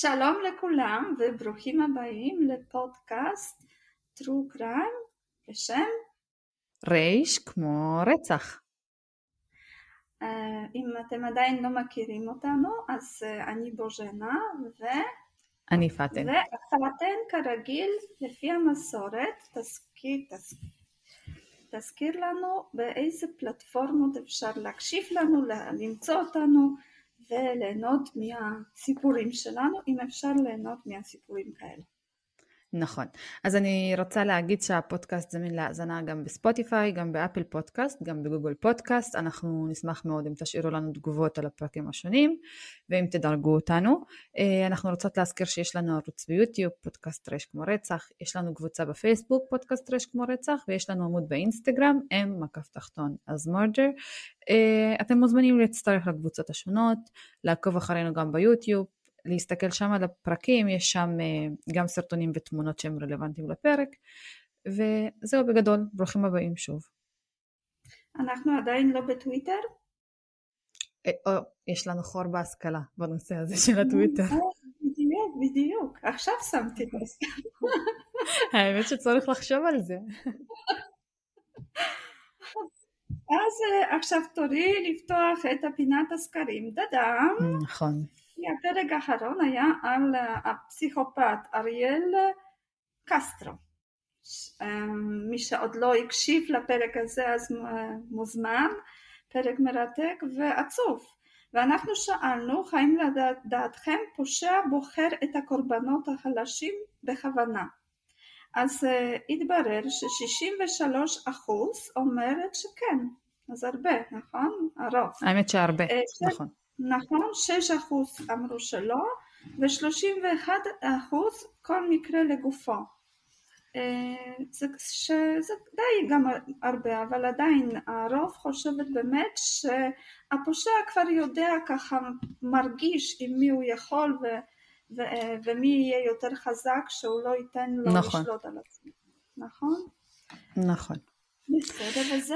שלום לכולם וברוכים הבאים לפודקאסט טרו קריים בשם רייש כמו רצח. Uh, אם אתם עדיין לא מכירים אותנו אז uh, אני בוז'נה ו... אני פאטן. ופאטן כרגיל לפי המסורת תזכיר, תזכיר, תזכיר לנו באיזה פלטפורמות אפשר להקשיב לנו, למצוא אותנו וליהנות מהסיפורים שלנו, אם אפשר ליהנות מהסיפורים כאלה. נכון. אז אני רוצה להגיד שהפודקאסט זמין להאזנה גם בספוטיפיי, גם באפל פודקאסט, גם בגוגל פודקאסט. אנחנו נשמח מאוד אם תשאירו לנו תגובות על הפרקים השונים, ואם תדרגו אותנו. אה, אנחנו רוצות להזכיר שיש לנו ערוץ ביוטיוב, פודקאסט רי"ש כמו רצח, יש לנו קבוצה בפייסבוק, פודקאסט רי"ש כמו רצח, ויש לנו עמוד באינסטגרם, M מקף תחתון, as murder. אה, אתם מוזמנים להצטרף לקבוצות השונות, לעקוב אחרינו גם ביוטיוב, להסתכל שם על הפרקים, יש שם אה, גם סרטונים ותמונות שהם רלוונטיים לפרק, וזהו בגדול, ברוכים הבאים שוב. אנחנו עדיין לא בטוויטר? אה, או, יש לנו חור בהשכלה בנושא הזה של הטוויטר. אה, בדיוק, בדיוק, עכשיו שמתי את זה. האמת שצריך לחשוב על זה. אז עכשיו תורי לפתוח את הפינת הסקרים. דדם. נכון. הפרק האחרון היה על הפסיכופת אריאל קסטרו. מי שעוד לא הקשיב לפרק הזה אז מוזמן, פרק מרתק ועצוב. ואנחנו שאלנו האם לדעתכם פושע בוחר את הקורבנות החלשים בכוונה. אז uh, התברר ש-63% אומרת שכן, אז הרבה, נכון? הרוב. האמת שהרבה, uh, נכון. נכון, 6% אמרו שלא ו-31% כל מקרה לגופו. אה, זה, שזה די גם הרבה, אבל עדיין הרוב חושבת באמת שהפושע כבר יודע ככה, מרגיש עם מי הוא יכול ו, ו, ומי יהיה יותר חזק שהוא לא ייתן לו נכון. לשלוט על עצמו, נכון? נכון. בסדר, וזה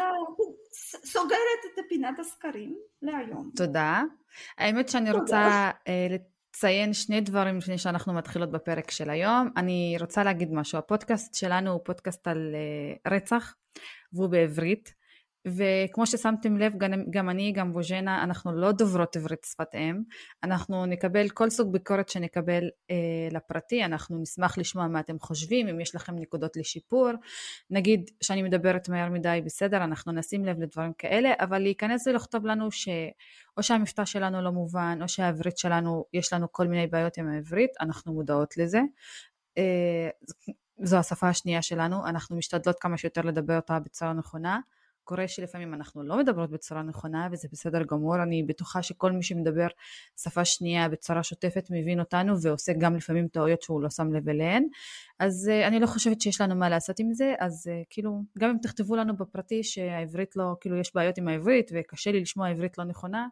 סוגרת את פינת הסקרים להיום. תודה. האמת שאני. רוצה uh, לציין שני דברים לפני שאנחנו מתחילות בפרק של היום. אני רוצה להגיד משהו, הפודקאסט שלנו הוא פודקאסט על uh, רצח, והוא בעברית. וכמו ששמתם לב, גם, גם אני, גם בוז'נה, אנחנו לא דוברות עברית שפת אם. אנחנו נקבל כל סוג ביקורת שנקבל אה, לפרטי, אנחנו נשמח לשמוע מה אתם חושבים, אם יש לכם נקודות לשיפור. נגיד שאני מדברת מהר מדי, בסדר, אנחנו נשים לב לדברים כאלה, אבל להיכנס ולכתוב לנו שאו שהמבטא שלנו לא מובן, או שהעברית שלנו, יש לנו כל מיני בעיות עם העברית, אנחנו מודעות לזה. אה, זו השפה השנייה שלנו, אנחנו משתדלות כמה שיותר לדבר אותה בצורה נכונה. קורה שלפעמים אנחנו לא מדברות בצורה נכונה וזה בסדר גמור, אני בטוחה שכל מי שמדבר שפה שנייה בצורה שוטפת מבין אותנו ועושה גם לפעמים טעויות שהוא לא שם לב אליהן, אז uh, אני לא חושבת שיש לנו מה לעשות עם זה, אז uh, כאילו גם אם תכתבו לנו בפרטי שהעברית לא, כאילו יש בעיות עם העברית וקשה לי לשמוע עברית לא נכונה,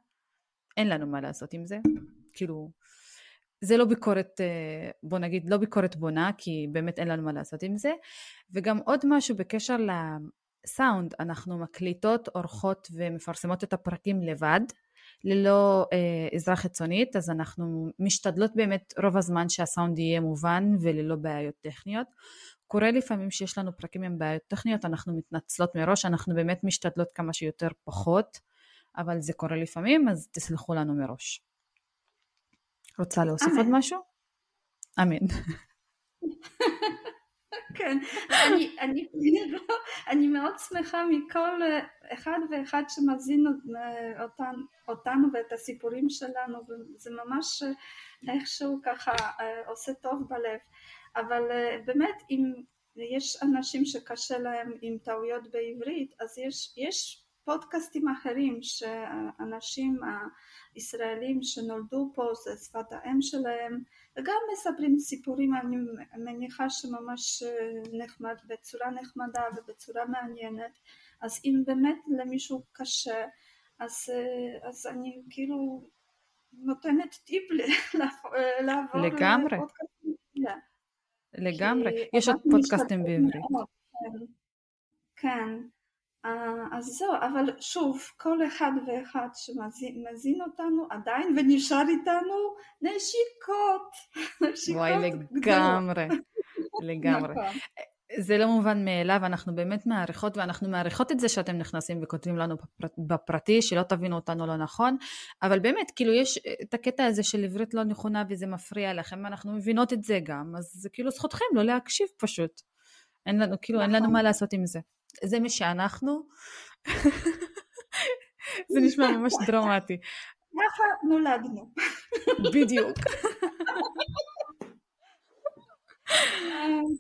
אין לנו מה לעשות עם זה, כאילו זה לא ביקורת, אה, בוא נגיד, לא ביקורת בונה, כי באמת אין לנו מה לעשות עם זה. וגם עוד משהו בקשר סאונד, אנחנו מקליטות, עורכות ומפרסמות את הפרקים לבד, ללא אה, עזרה חיצונית, אז אנחנו משתדלות באמת רוב הזמן שהסאונד יהיה מובן וללא בעיות טכניות. קורה לפעמים שיש לנו פרקים עם בעיות טכניות, אנחנו מתנצלות מראש, אנחנו באמת משתדלות כמה שיותר פחות, אבל זה קורה לפעמים, אז תסלחו לנו מראש. רוצה להוסיף אמן. עוד משהו? אמן. כן, אני, אני, אני מאוד שמחה מכל אחד ואחד שמזין אותן, אותנו ואת הסיפורים שלנו וזה ממש איכשהו ככה עושה טוב בלב. אבל באמת אם יש אנשים שקשה להם עם טעויות בעברית אז יש, יש פודקאסטים אחרים שאנשים הישראלים שנולדו פה זה שפת האם שלהם וגם מספרים סיפורים אני מניחה שממש אה, נחמד בצורה נחמדה ובצורה מעניינת. אז אם באמת למישהו קשה אז, אה, אז אני כאילו נותנת טיפ אה, לעבור לגמרי. לגמרי. יש עוד פודקאסטים בעברית. כן, כן אז זהו, אבל שוב, כל אחד ואחד שמזין אותנו עדיין ונשאר איתנו נשיקות. נשיקות וואי, לגמרי, לגמרי. נכון. זה לא מובן מאליו, אנחנו באמת מעריכות, ואנחנו מעריכות את זה שאתם נכנסים וכותבים לנו בפרטי, שלא תבינו אותנו לא נכון, אבל באמת, כאילו יש את הקטע הזה של עברית לא נכונה וזה מפריע לכם, אנחנו מבינות את זה גם, אז זה כאילו זכותכם לא להקשיב פשוט. אין לנו, כאילו, אין לנו נכון. מה לעשות עם זה. זה מי שאנחנו. זה נשמע ממש דרמטי. ככה נולדנו. בדיוק.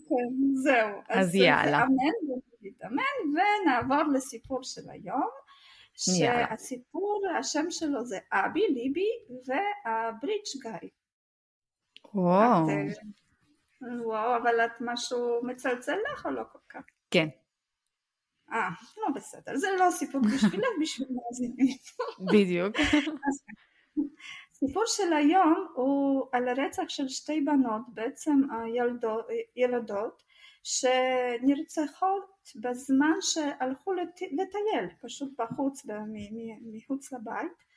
כן, זהו. אז יאללה. אמן ונתאמן ונעבור לסיפור של היום. שהסיפור, השם שלו זה אבי, ליבי והבריץ' גיא. וואו. וואו, אבל את משהו מצלצל לך או לא כל כך? כן. אה, לא בסדר, זה לא סיפור בשבילך, בשביל מאזינים. בדיוק. הסיפור של היום הוא על הרצח של שתי בנות, בעצם הילדות, ילדות שנרצחות בזמן שהלכו לטייל, פשוט בחוץ, מחוץ לבית,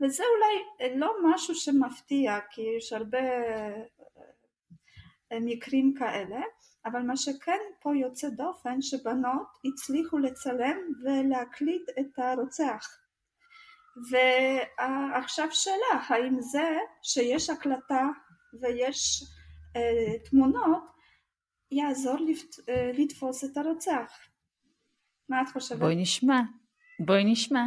וזה אולי לא משהו שמפתיע, כי יש הרבה מקרים כאלה, אבל מה שכן פה יוצא דופן שבנות הצליחו לצלם ולהקליט את הרוצח. ועכשיו שאלה האם זה שיש הקלטה ויש אה, תמונות יעזור לפת, אה, לתפוס את הרוצח? מה את חושבת? בואי נשמע. בואי נשמע.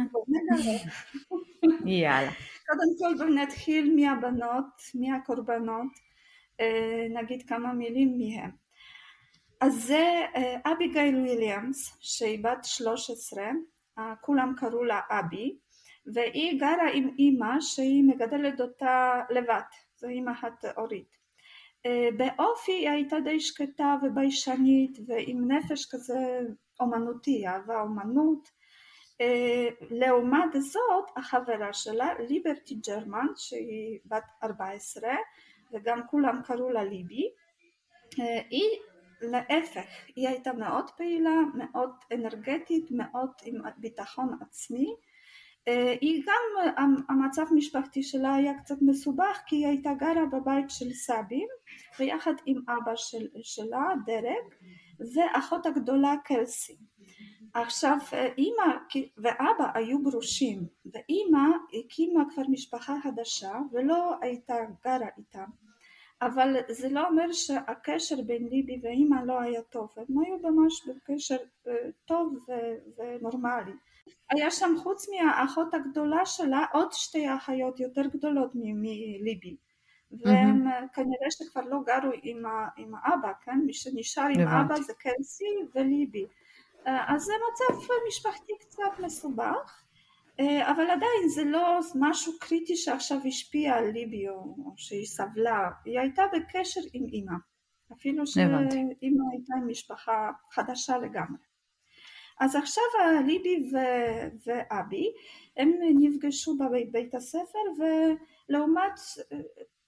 יאללה. קודם כל בואי נתחיל מהבנות מהקורבנות אה, נגיד כמה מילים מהם אז זה אה, אביגיל וויליאמס שהיא בת 13 אה, כולם קראו לה אבי והיא גרה עם אימא שהיא מגדלת אותה לבד זו אימא חד-הורית באופי היא הייתה די שקטה וביישנית ועם נפש כזה אומנותי, אהבה אומנות. לעומת זאת החברה שלה ליברטי ג'רמן שהיא בת 14 וגם כולם קראו לה ליבי היא להפך, היא הייתה מאוד פעילה, מאוד אנרגטית, מאוד עם ביטחון עצמי. אה, היא גם, המצב המשפחתי שלה היה קצת מסובך כי היא הייתה גרה בבית של סבים ויחד עם אבא של, שלה, דרק, ואחות הגדולה קלסי. עכשיו אימא ואבא היו גרושים ואימא הקימה כבר משפחה חדשה ולא הייתה גרה איתם אבל זה לא אומר שהקשר בין ליבי ואימא לא היה טוב, הם היו ממש בקשר אה, טוב ונורמלי. היה שם חוץ מהאחות הגדולה שלה עוד שתי אחיות יותר גדולות מליבי והם mm-hmm. כנראה שכבר לא גרו עם, עם האבא, כן? מי שנשאר עם אבא זה קלסי וליבי. אה, אז זה מצב משפחתי קצת מסובך אבל עדיין זה לא משהו קריטי שעכשיו השפיע על ליבי או שהיא סבלה, היא הייתה בקשר עם אימא, אפילו שאימא הייתה עם משפחה חדשה לגמרי. אז עכשיו ליבי ו- ואבי הם נפגשו בבית הספר ולעומת אה,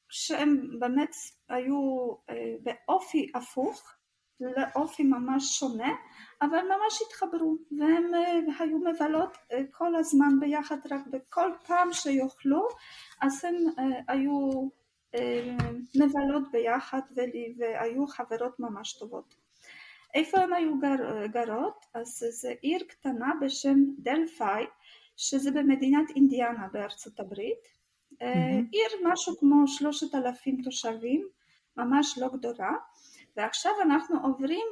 שהם באמת היו אה, באופי הפוך לאופי ממש שונה, אבל ממש התחברו, והם אה, היו מבלות אה, כל הזמן ביחד, רק בכל פעם שיוכלו, אז הם אה, היו מבלות ביחד והיו חברות ממש טובות. איפה הם היו גר, גרות? אז זה עיר קטנה בשם דלפאי, שזה במדינת אינדיאנה בארצות הברית. Mm-hmm. עיר משהו כמו שלושת אלפים תושבים, ממש לא גדולה. ועכשיו אנחנו עוברים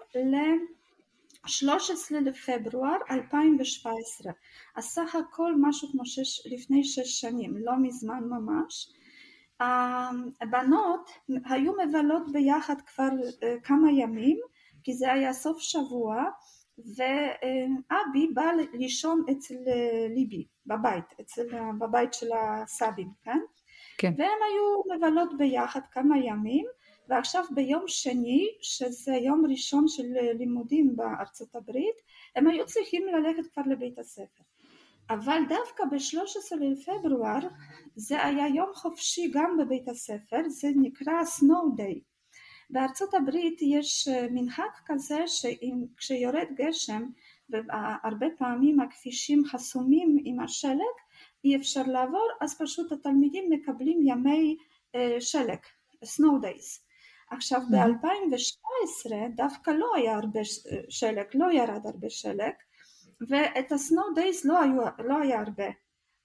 ל-13 לפברואר 2017, אז סך הכל משהו כמו שש, לפני שש שנים, לא מזמן ממש. הבנות היו מבלות ביחד כבר אה, כמה ימים, כי זה היה סוף שבוע, ואבי בא לישון אצל אה, ליבי, בבית, אצל, בבית של הסבים, כן? כן. והם היו מבלות ביחד כמה ימים, ועכשיו ביום שני, שזה יום ראשון של לימודים בארצות הברית, הם היו צריכים ללכת כבר לבית הספר. אבל דווקא ב-13 לפברואר זה היה יום חופשי גם בבית הספר, זה נקרא snow day. בארצות הברית יש מנהג כזה שכשיורד גשם והרבה פעמים הכבישים חסומים עם השלג, אי אפשר לעבור, אז פשוט התלמידים מקבלים ימי שלג, snow days. עכשיו ב-2017 דווקא לא היה הרבה שלג, לא ירד הרבה שלג, ואת ה-snow days לא, היו, לא היה הרבה.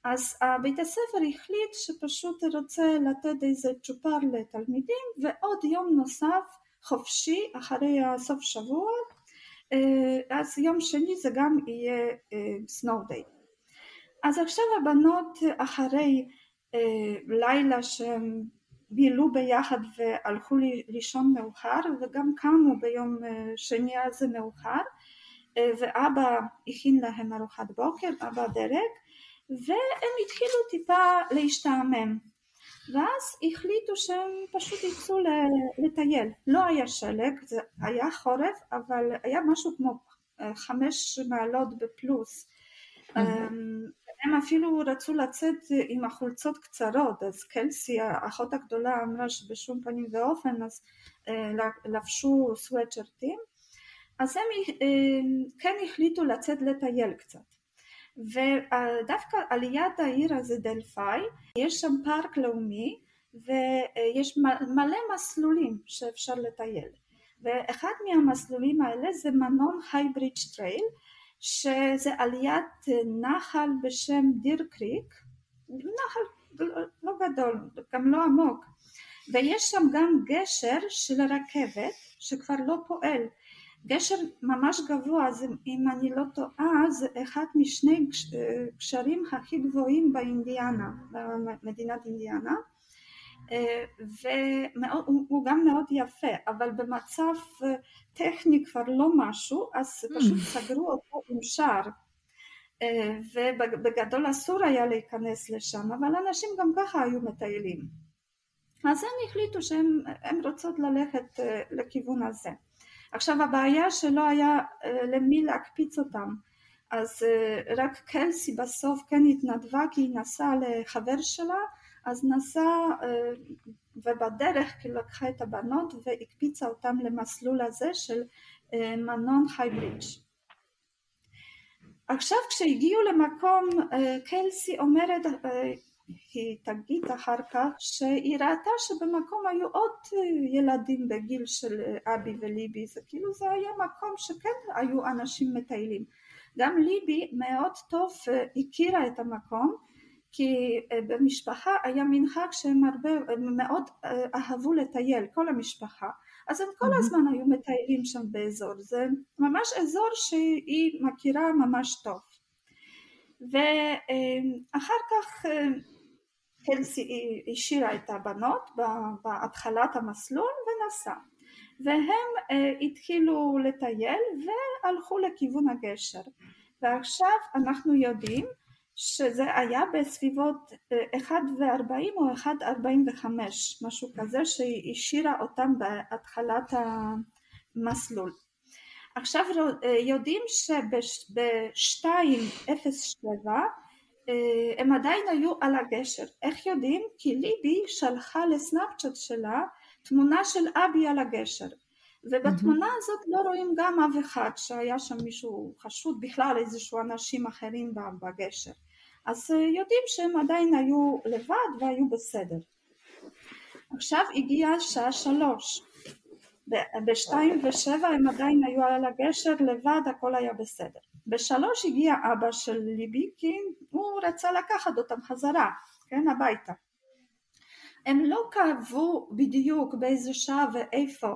אז בית הספר החליט שפשוט רוצה לתת איזה צ'ופר לתלמידים ועוד יום נוסף חופשי אחרי הסוף שבוע, אז יום שני זה גם יהיה snow day. אז עכשיו הבנות אחרי לילה שהם בילו ביחד והלכו לישון מאוחר וגם קמו ביום שני הזה מאוחר ואבא הכין להם ארוחת בוקר, אבא דרג והם התחילו טיפה להשתעמם. ואז החליטו שהם פשוט יצאו לטייל, לא היה שלג, זה היה חורף אבל היה משהו כמו חמש מעלות בפלוס הם אפילו רצו לצאת עם החולצות קצרות, אז קלסי האחות הגדולה אמרה שבשום פנים ואופן אז לבשו סוואטשרטים, אז הם כן החליטו לצאת לטייל קצת. ודווקא על יד העיר הזה דלפאי יש שם פארק לאומי ויש מלא מסלולים שאפשר לטייל ואחד מהמסלולים האלה זה Monon High Bridge Trail שזה על יד נחל בשם Deer Creek, נחל לא גדול, גם לא עמוק, ויש שם גם גשר של הרכבת שכבר לא פועל, גשר ממש גבוה, זה, אם אני לא טועה, זה אחד משני גשרים הכי גבוהים באינדיאנה, במדינת אינדיאנה, והוא גם מאוד יפה, אבל במצב טכני כבר לא משהו, אז פשוט סגרו אותו עם שער. ובגדול אסור היה להיכנס לשם, אבל אנשים גם ככה היו מטיילים. אז הם החליטו שהן רוצות ללכת לכיוון הזה. עכשיו הבעיה שלא היה למי להקפיץ אותם, אז רק קלסי בסוף כן התנדבה כי היא נסעה לחבר שלה אז נסע ובדרך לקחה את הבנות והקפיצה אותן למסלול הזה של מנון הייברידג'. עכשיו כשהגיעו למקום קלסי אומרת היא תגיד אחר כך שהיא ראתה שבמקום היו עוד ילדים בגיל של אבי וליבי, זה כאילו זה היה מקום שכן היו אנשים מטיילים. גם ליבי מאוד טוב הכירה את המקום כי במשפחה היה מנהג שהם הרבה, הם מאוד אהבו לטייל, כל המשפחה, אז הם כל הזמן היו מטיילים שם באזור, זה ממש אזור שהיא מכירה ממש טוב. ואחר כך קלסי השאירה את הבנות בהתחלת המסלול ונסעה. והם התחילו לטייל והלכו לכיוון הגשר. ועכשיו אנחנו יודעים שזה היה בסביבות 1.40 או 1.45 משהו כזה שהיא השאירה אותם בהתחלת המסלול. עכשיו יודעים שב-2.07 הם עדיין היו על הגשר. איך יודעים? כי ליבי שלחה לסנאפצ'אט שלה תמונה של אבי על הגשר. ובתמונה הזאת לא רואים גם אף אחד שהיה שם מישהו חשוד בכלל איזשהו אנשים אחרים בגשר. אז יודעים שהם עדיין היו לבד והיו בסדר. עכשיו הגיעה שעה שלוש, בשתיים ושבע הם עדיין היו על הגשר לבד, הכל היה בסדר. בשלוש הגיע אבא של ליבי כי הוא רצה לקחת אותם חזרה, כן, הביתה. הם לא כאבו בדיוק באיזה שעה ואיפה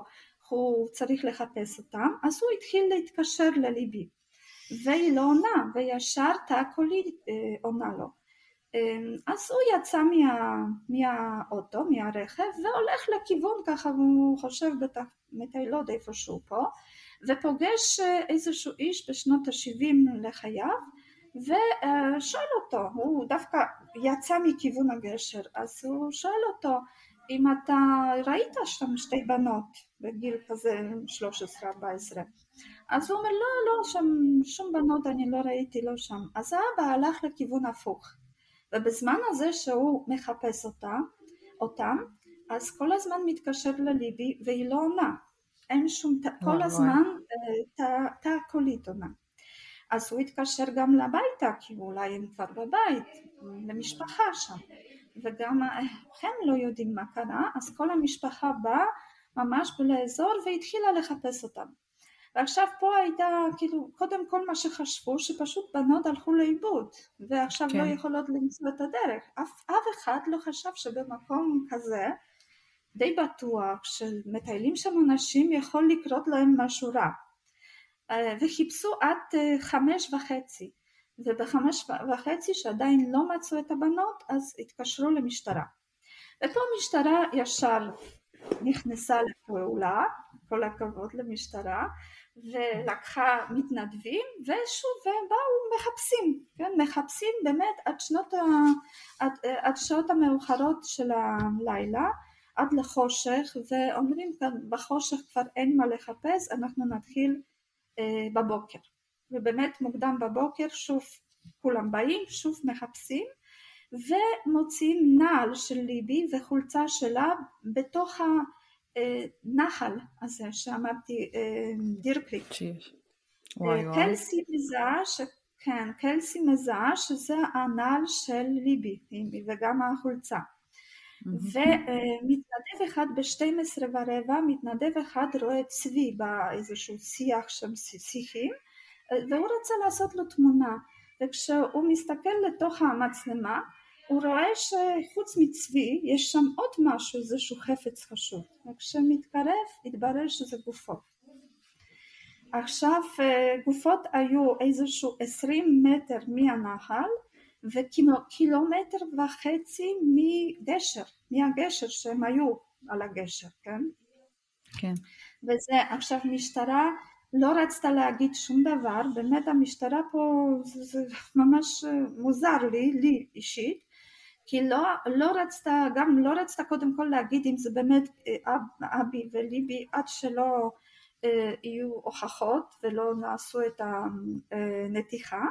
הוא צריך לחפש אותם, אז הוא התחיל להתקשר לליבי. והיא לא עונה, וישר טאקולי עונה לו. אז הוא יצא מה, מהאוטו, מהרכב, והולך לכיוון ככה, והוא חושב בטח מטיילות איפשהו פה, ופוגש איזשהו איש בשנות ה-70 לחייו, ושואל אותו, הוא דווקא יצא מכיוון הגשר, אז הוא שואל אותו, אם אתה ראית שם שתי בנות בגיל כזה 13-14 אז הוא אומר לא לא שם שום בנות אני לא ראיתי לא שם. אז האבא הלך לכיוון הפוך. ובזמן הזה שהוא מחפש אותה, אותם אז כל הזמן מתקשר לליבי והיא לא עונה. אין שום, כל הזמן תא קולית עונה. אז הוא התקשר גם לביתה, כי אולי הם כבר בבית, למשפחה שם. וגם הם לא יודעים מה קרה, אז כל המשפחה באה ממש לאזור והתחילה לחפש אותם. ועכשיו פה הייתה, כאילו, קודם כל מה שחשבו, שפשוט בנות הלכו לאיבוד, ועכשיו לא כן. לא יכולות למצוא את הדרך. אף, אף אחד לא חשב שבמקום כזה, די בטוח, שמטיילים שם אנשים, יכול לקרות להם משהו רע. אה, וחיפשו עד אה, חמש וחצי. ובחמש וחצי שעדיין לא מצאו את הבנות אז התקשרו למשטרה. ופה המשטרה ישר נכנסה לפעולה, כל הכבוד למשטרה, ולקחה מתנדבים ושוב הם באו מחפשים, כן, מחפשים באמת עד שנות ה... עד, עד שעות המאוחרות של הלילה עד לחושך ואומרים כאן בחושך כבר אין מה לחפש אנחנו נתחיל אה, בבוקר. ובאמת מוקדם בבוקר שוב כולם באים, שוב מחפשים ומוצאים נעל של ליבי וחולצה שלה בתוך הנחל הזה שאמרתי דירקליק. קלסי מזהה ש... כן, קלסי מזהה שזה הנעל של ליבי וגם החולצה. ומתנדב אחד ב-12 ורבע, מתנדב אחד רואה צבי באיזשהו שיח שם שיחים והוא רצה לעשות לו תמונה וכשהוא מסתכל לתוך המצלמה הוא רואה שחוץ מצבי יש שם עוד משהו, איזשהו חפץ חשוב וכשמתקרב התברר שזה גופות עכשיו גופות היו איזשהו עשרים מטר מהנחל וקילומטר וחצי מגשר, מהגשר שהם היו על הגשר, כן? כן. וזה עכשיו משטרה לא רצתה להגיד שום דבר, באמת המשטרה פה זה, זה ממש מוזר לי, לי אישית, כי לא, לא רצתה, גם לא רצתה קודם כל להגיד אם זה באמת אב, אבי וליבי עד שלא אה, יהיו הוכחות ולא נעשו את הנתיחה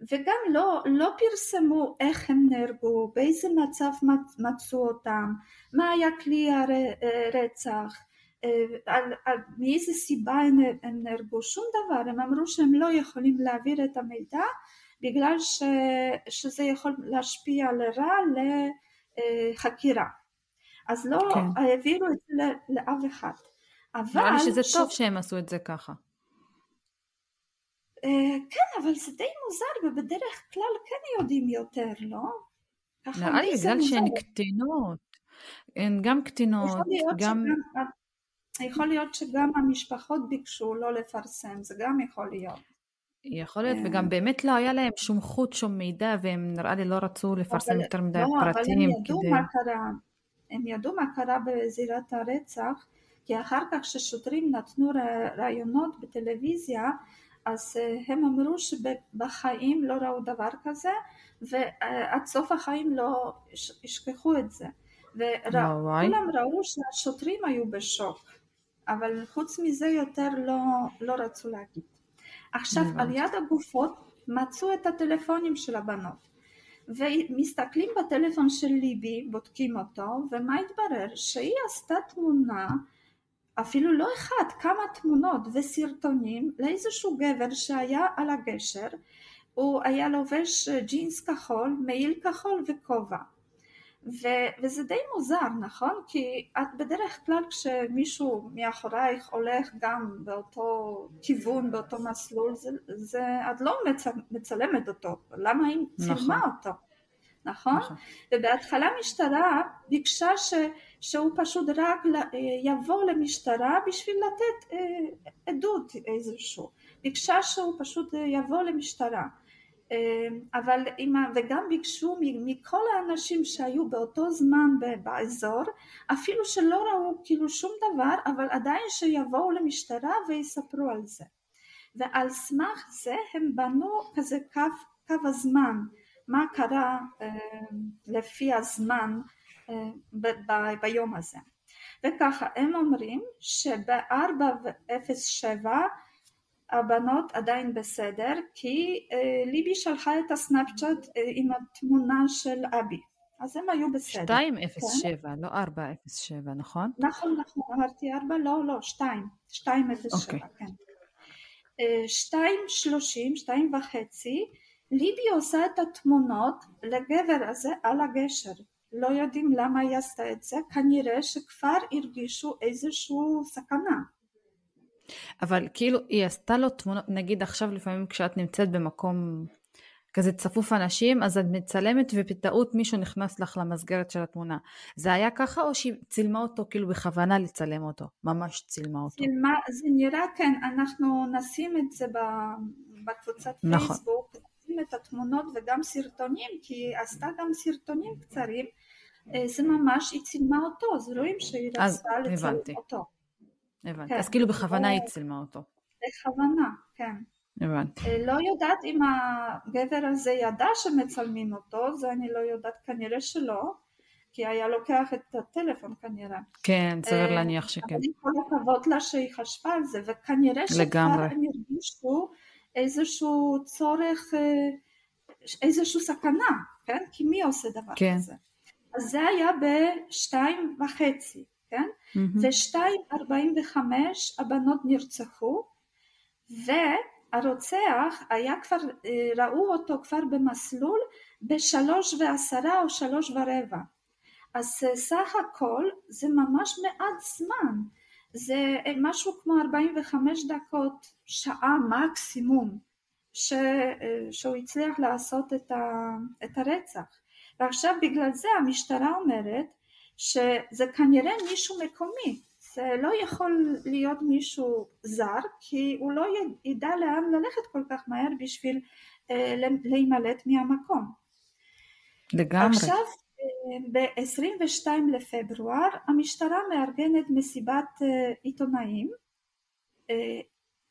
וגם לא, לא פרסמו איך הם נהרגו, באיזה מצב מצאו אותם, מה היה כלי הרצח, אה, על, על מאיזה סיבה הם, הם נהרגו, שום דבר, הם אמרו שהם לא יכולים להעביר את המידע בגלל ש, שזה יכול להשפיע לרע לחקירה. אז לא כן. העבירו את זה לאף אחד. אבל... נראה לי שזה ש... טוב שהם עשו את זה ככה. אה, כן, אבל זה די מוזר, ובדרך כלל כן יודעים יותר, לא? נראה לי בגלל שהן קטינות. הן גם קטינות, גם... שגם, יכול להיות שגם המשפחות ביקשו לא לפרסם, זה גם יכול להיות. יכול להיות, וגם אה. באמת לא היה להם שום חוט, שום מידע, והם נראה לי לא רצו לפרסם אבל, יותר מדי לא, פרטים. אבל הם ידעו כדי... מה קרה, הם ידעו מה קרה בזירת הרצח, כי אחר כך ששוטרים נתנו ראיונות בטלוויזיה, אז אה, הם אמרו שבחיים לא ראו דבר כזה, ועד סוף החיים לא ישכחו את זה. וכולם ראו שהשוטרים היו בשוק. אבל חוץ מזה יותר לא, לא רצו להגיד. עכשיו על יד הגופות מצאו את הטלפונים של הבנות ומסתכלים בטלפון של ליבי, בודקים אותו, ומה התברר? שהיא עשתה תמונה, אפילו לא אחת, כמה תמונות וסרטונים לאיזשהו גבר שהיה על הגשר, הוא היה לובש ג'ינס כחול, מעיל כחול וכובע. ו- וזה די מוזר, נכון? כי את בדרך כלל כשמישהו מאחורייך הולך גם באותו כיוון, באותו מסלול, זה, זה, את לא מצ, מצלמת אותו, למה היא צילמה נכון. אותו, נכון? נכון? ובהתחלה המשטרה ביקשה ש, שהוא פשוט רק יבוא למשטרה בשביל לתת אה, עדות איזשהו, ביקשה שהוא פשוט יבוא למשטרה אמ, אבל וגם ביקשו מכל האנשים שהיו באותו זמן באזור אפילו שלא ראו כאילו שום דבר אבל עדיין שיבואו למשטרה ויספרו על זה. ועל סמך זה הם בנו כזה קו, קו הזמן. מה קרה אמ, לפי הזמן אמ, ב, ב, ביום הזה. וככה הם אומרים שב-407 הבנות עדיין בסדר כי אה, ליבי שלחה את הסנאפצ'אט אה, עם התמונה של אבי אז הם היו בסדר. 207, כן? לא 407, נכון? נכון, נכון, אמרתי 4, לא, לא, 2, 207, okay. כן. שתיים שלושים, שתיים וחצי, ליבי עושה את התמונות לגבר הזה על הגשר. לא יודעים למה היא עשתה את זה, כנראה שכבר הרגישו איזושהי סכנה. אבל כאילו היא עשתה לו תמונות, נגיד עכשיו לפעמים כשאת נמצאת במקום כזה צפוף אנשים, אז את מצלמת ובטעות מישהו נכנס לך למסגרת של התמונה. זה היה ככה או שהיא צילמה אותו כאילו בכוונה לצלם אותו? ממש צילמה אותו. צילמה, זה נראה כן, אנחנו נשים את זה בקבוצת נכון. פייסבוק, נשים את התמונות וגם סרטונים, כי היא עשתה גם סרטונים קצרים, אה, זה ממש, היא צילמה אותו, אז רואים שהיא רצתה לצלם אותו. הבנתי, כן. אז כאילו בכוונה היא צילמה אותו. בכוונה, כן. הבנתי. אה, לא יודעת אם הגבר הזה ידע שמצלמים אותו, זה אני לא יודעת, כנראה שלא, כי היה לוקח את הטלפון כנראה. כן, סביר להניח שכן. אבל עם כל הכבוד לה שהיא חשבה על זה, וכנראה שכבר הם הרגישו איזשהו צורך, אה, איזושהי סכנה, כן? כי מי עושה דבר כן. כזה? אז זה היה בשתיים וחצי, כן? Mm-hmm. ושתיים ארבעים וחמש הבנות נרצחו, ו... הרוצח היה כבר, אה, ראו אותו כבר במסלול בשלוש ועשרה או שלוש ורבע. אז אה, סך הכל זה ממש מעט זמן, זה אה, משהו כמו 45 דקות, שעה מקסימום, ש, שהוא הצליח לעשות את, ה, את הרצח. ועכשיו בגלל זה המשטרה אומרת שזה כנראה מישהו מקומי, זה לא יכול להיות מישהו זר כי הוא לא ידע לאן ללכת כל כך מהר בשביל אה, להימלט מהמקום. לגמרי. עכשיו אה, ב-22 לפברואר המשטרה מארגנת מסיבת אה, עיתונאים אה,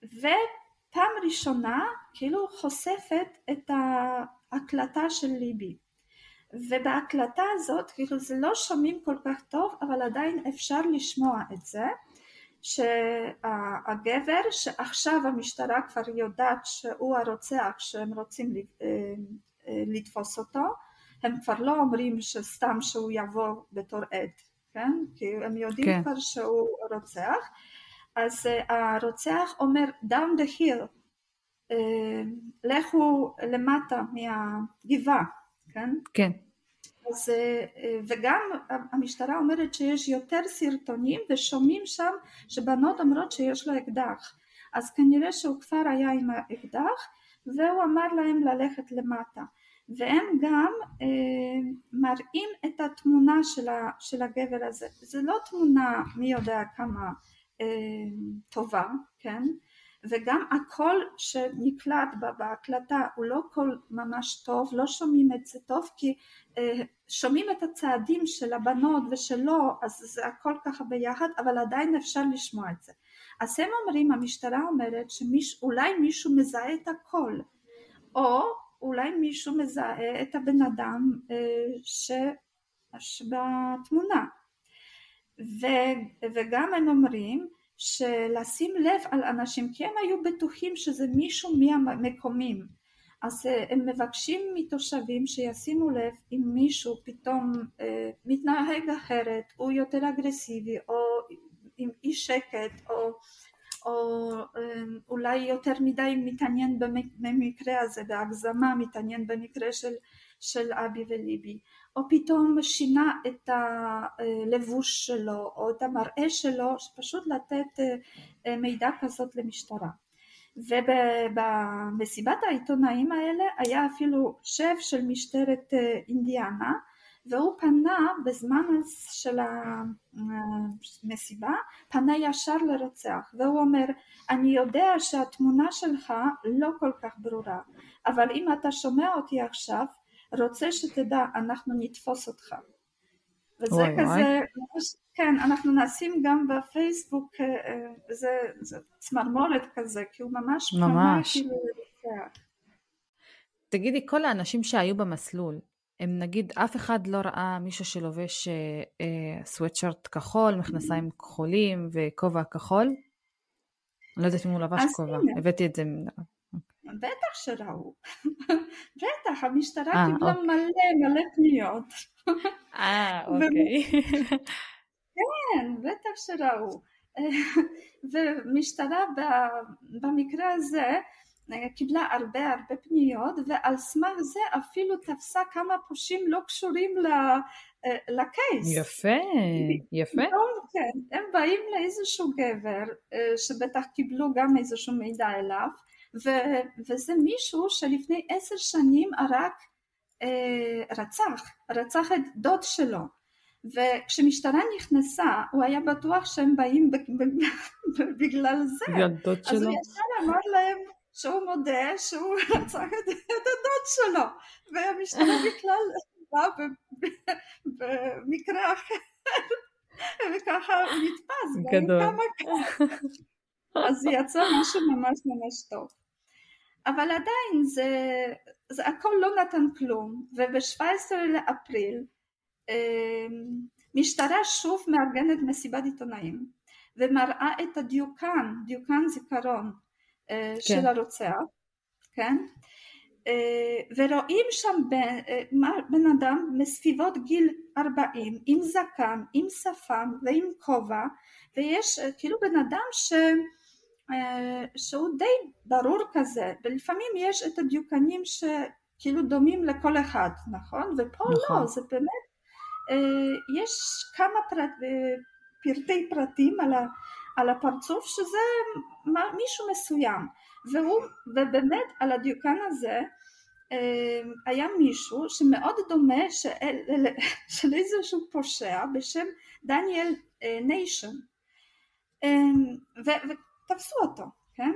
ופעם ראשונה כאילו חושפת את ההקלטה של ליבי ובהקלטה הזאת כאילו זה לא שומעים כל כך טוב אבל עדיין אפשר לשמוע את זה שהגבר שעכשיו המשטרה כבר יודעת שהוא הרוצח שהם רוצים אה, אה, לתפוס אותו הם כבר לא אומרים שסתם שהוא יבוא בתור עד כן כי הם יודעים כן. כבר שהוא רוצח אז אה, הרוצח אומר down the hill לכו למטה מהגבעה כן? כן. אז, אה, וגם המשטרה אומרת שיש יותר סרטונים ושומעים שם שבנות אומרות שיש לו אקדח. אז כנראה שהוא כבר היה עם האקדח והוא אמר להם ללכת למטה. והם גם אה, מראים את התמונה של, ה, של הגבר הזה. זה לא תמונה מי יודע כמה אה, טובה כן וגם הקול שנקלט בהקלטה הוא לא קול ממש טוב, לא שומעים את זה טוב כי אה, שומעים את הצעדים של הבנות ושלו אז זה הכל ככה ביחד אבל עדיין אפשר לשמוע את זה. אז הם אומרים, המשטרה אומרת שאולי מישהו מזהה את הקול או אולי מישהו מזהה את הבן אדם אה, ש... שבתמונה ו... וגם הם אומרים שלשים לב על אנשים כי הם היו בטוחים שזה מישהו מהמקומים אז אה, הם מבקשים מתושבים שישימו לב אם מישהו פתאום אה, מתנהג אחרת הוא יותר אגרסיבי או עם אי שקט או, או אה, אולי יותר מדי מתעניין במקרה הזה בהגזמה מתעניין במקרה של, של אבי וליבי או פתאום שינה את הלבוש שלו או את המראה שלו, פשוט לתת אה, אה, מידע כזאת למשטרה. ובמסיבת העיתונאים האלה היה אפילו שף של משטרת אה, אינדיאנה והוא פנה בזמן של המסיבה, פנה ישר לרוצח והוא אומר אני יודע שהתמונה שלך לא כל כך ברורה אבל אם אתה שומע אותי עכשיו רוצה שתדע אנחנו נתפוס אותך. וזה וואי, כזה, וואי. כן, אנחנו נשים גם בפייסבוק, אה, אה, זה, זה צמרמורת כזה, כי הוא ממש ממש כאילו תגידי, כל האנשים שהיו במסלול, הם נגיד, אף אחד לא ראה מישהו שלובש אה, אה, סוואטשרט כחול, מכנסיים כחולים וכובע כחול? אני לא יודעת אם הוא לבש כובע, הבאתי את זה בטח שראו, בטח, המשטרה 아, אה, קיבלה אוקיי. מלא מלא פניות. אה, אוקיי. כן, בטח שראו. ומשטרה במקרה הזה קיבלה הרבה הרבה פניות ועל סמך זה אפילו תפסה כמה פושעים לא קשורים לקייס. יפה, יפה. כן, הם באים לאיזשהו גבר שבטח קיבלו גם איזשהו מידע אליו וזה מישהו שלפני עשר שנים הרג רצח, רצח את דוד שלו. וכשמשטרה נכנסה הוא היה בטוח שהם באים בגלל זה. אז הוא ישר אמר להם שהוא מודה שהוא רצח את הדוד שלו. והמשטרה בכלל באה במקרה אחר. וככה הוא נתפס גדול אז יצא משהו ממש ממש טוב אבל עדיין זה, זה הכל לא נתן כלום וב-17 לאפריל משטרה שוב מארגנת מסיבת עיתונאים ומראה את הדיוקן, דיוקן זיכרון כן. של הרוצח, כן? ורואים שם בן, בן אדם מסביבות גיל 40 עם זקן, עם שפם ועם כובע ויש כאילו בן אדם ש... שהוא די ברור כזה ולפעמים יש את הדיוקנים שכאילו דומים לכל אחד נכון? ופה לא, נכון. לא זה באמת יש כמה פרט, פרטי פרטים על, ה, על הפרצוף שזה מישהו מסוים. והוא, ובאמת על הדיוקן הזה היה מישהו שמאוד דומה של, של איזשהו פושע בשם דניאל ניישן ותפסו אותו, כן?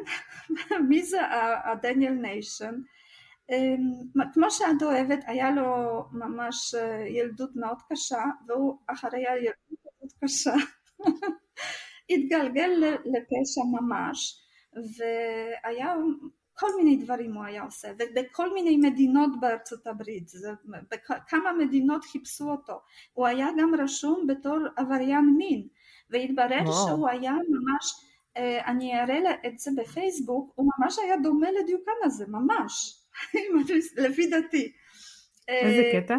מי זה הדניאל ניישן? כמו שאת אוהבת, היה לו ממש ילדות מאוד קשה, והוא אחרי הילדות מאוד קשה התגלגל לפשע ממש, והיה כל מיני דברים הוא היה עושה, ובכל מיני מדינות בארצות הברית, בכמה מדינות חיפשו אותו, הוא היה גם רשום בתור עבריין מין, והתברר wow. שהוא היה ממש, אני אראה את זה בפייסבוק, הוא ממש היה דומה לדיוקן הזה, ממש. לפי דעתי. איזה אה, קטע?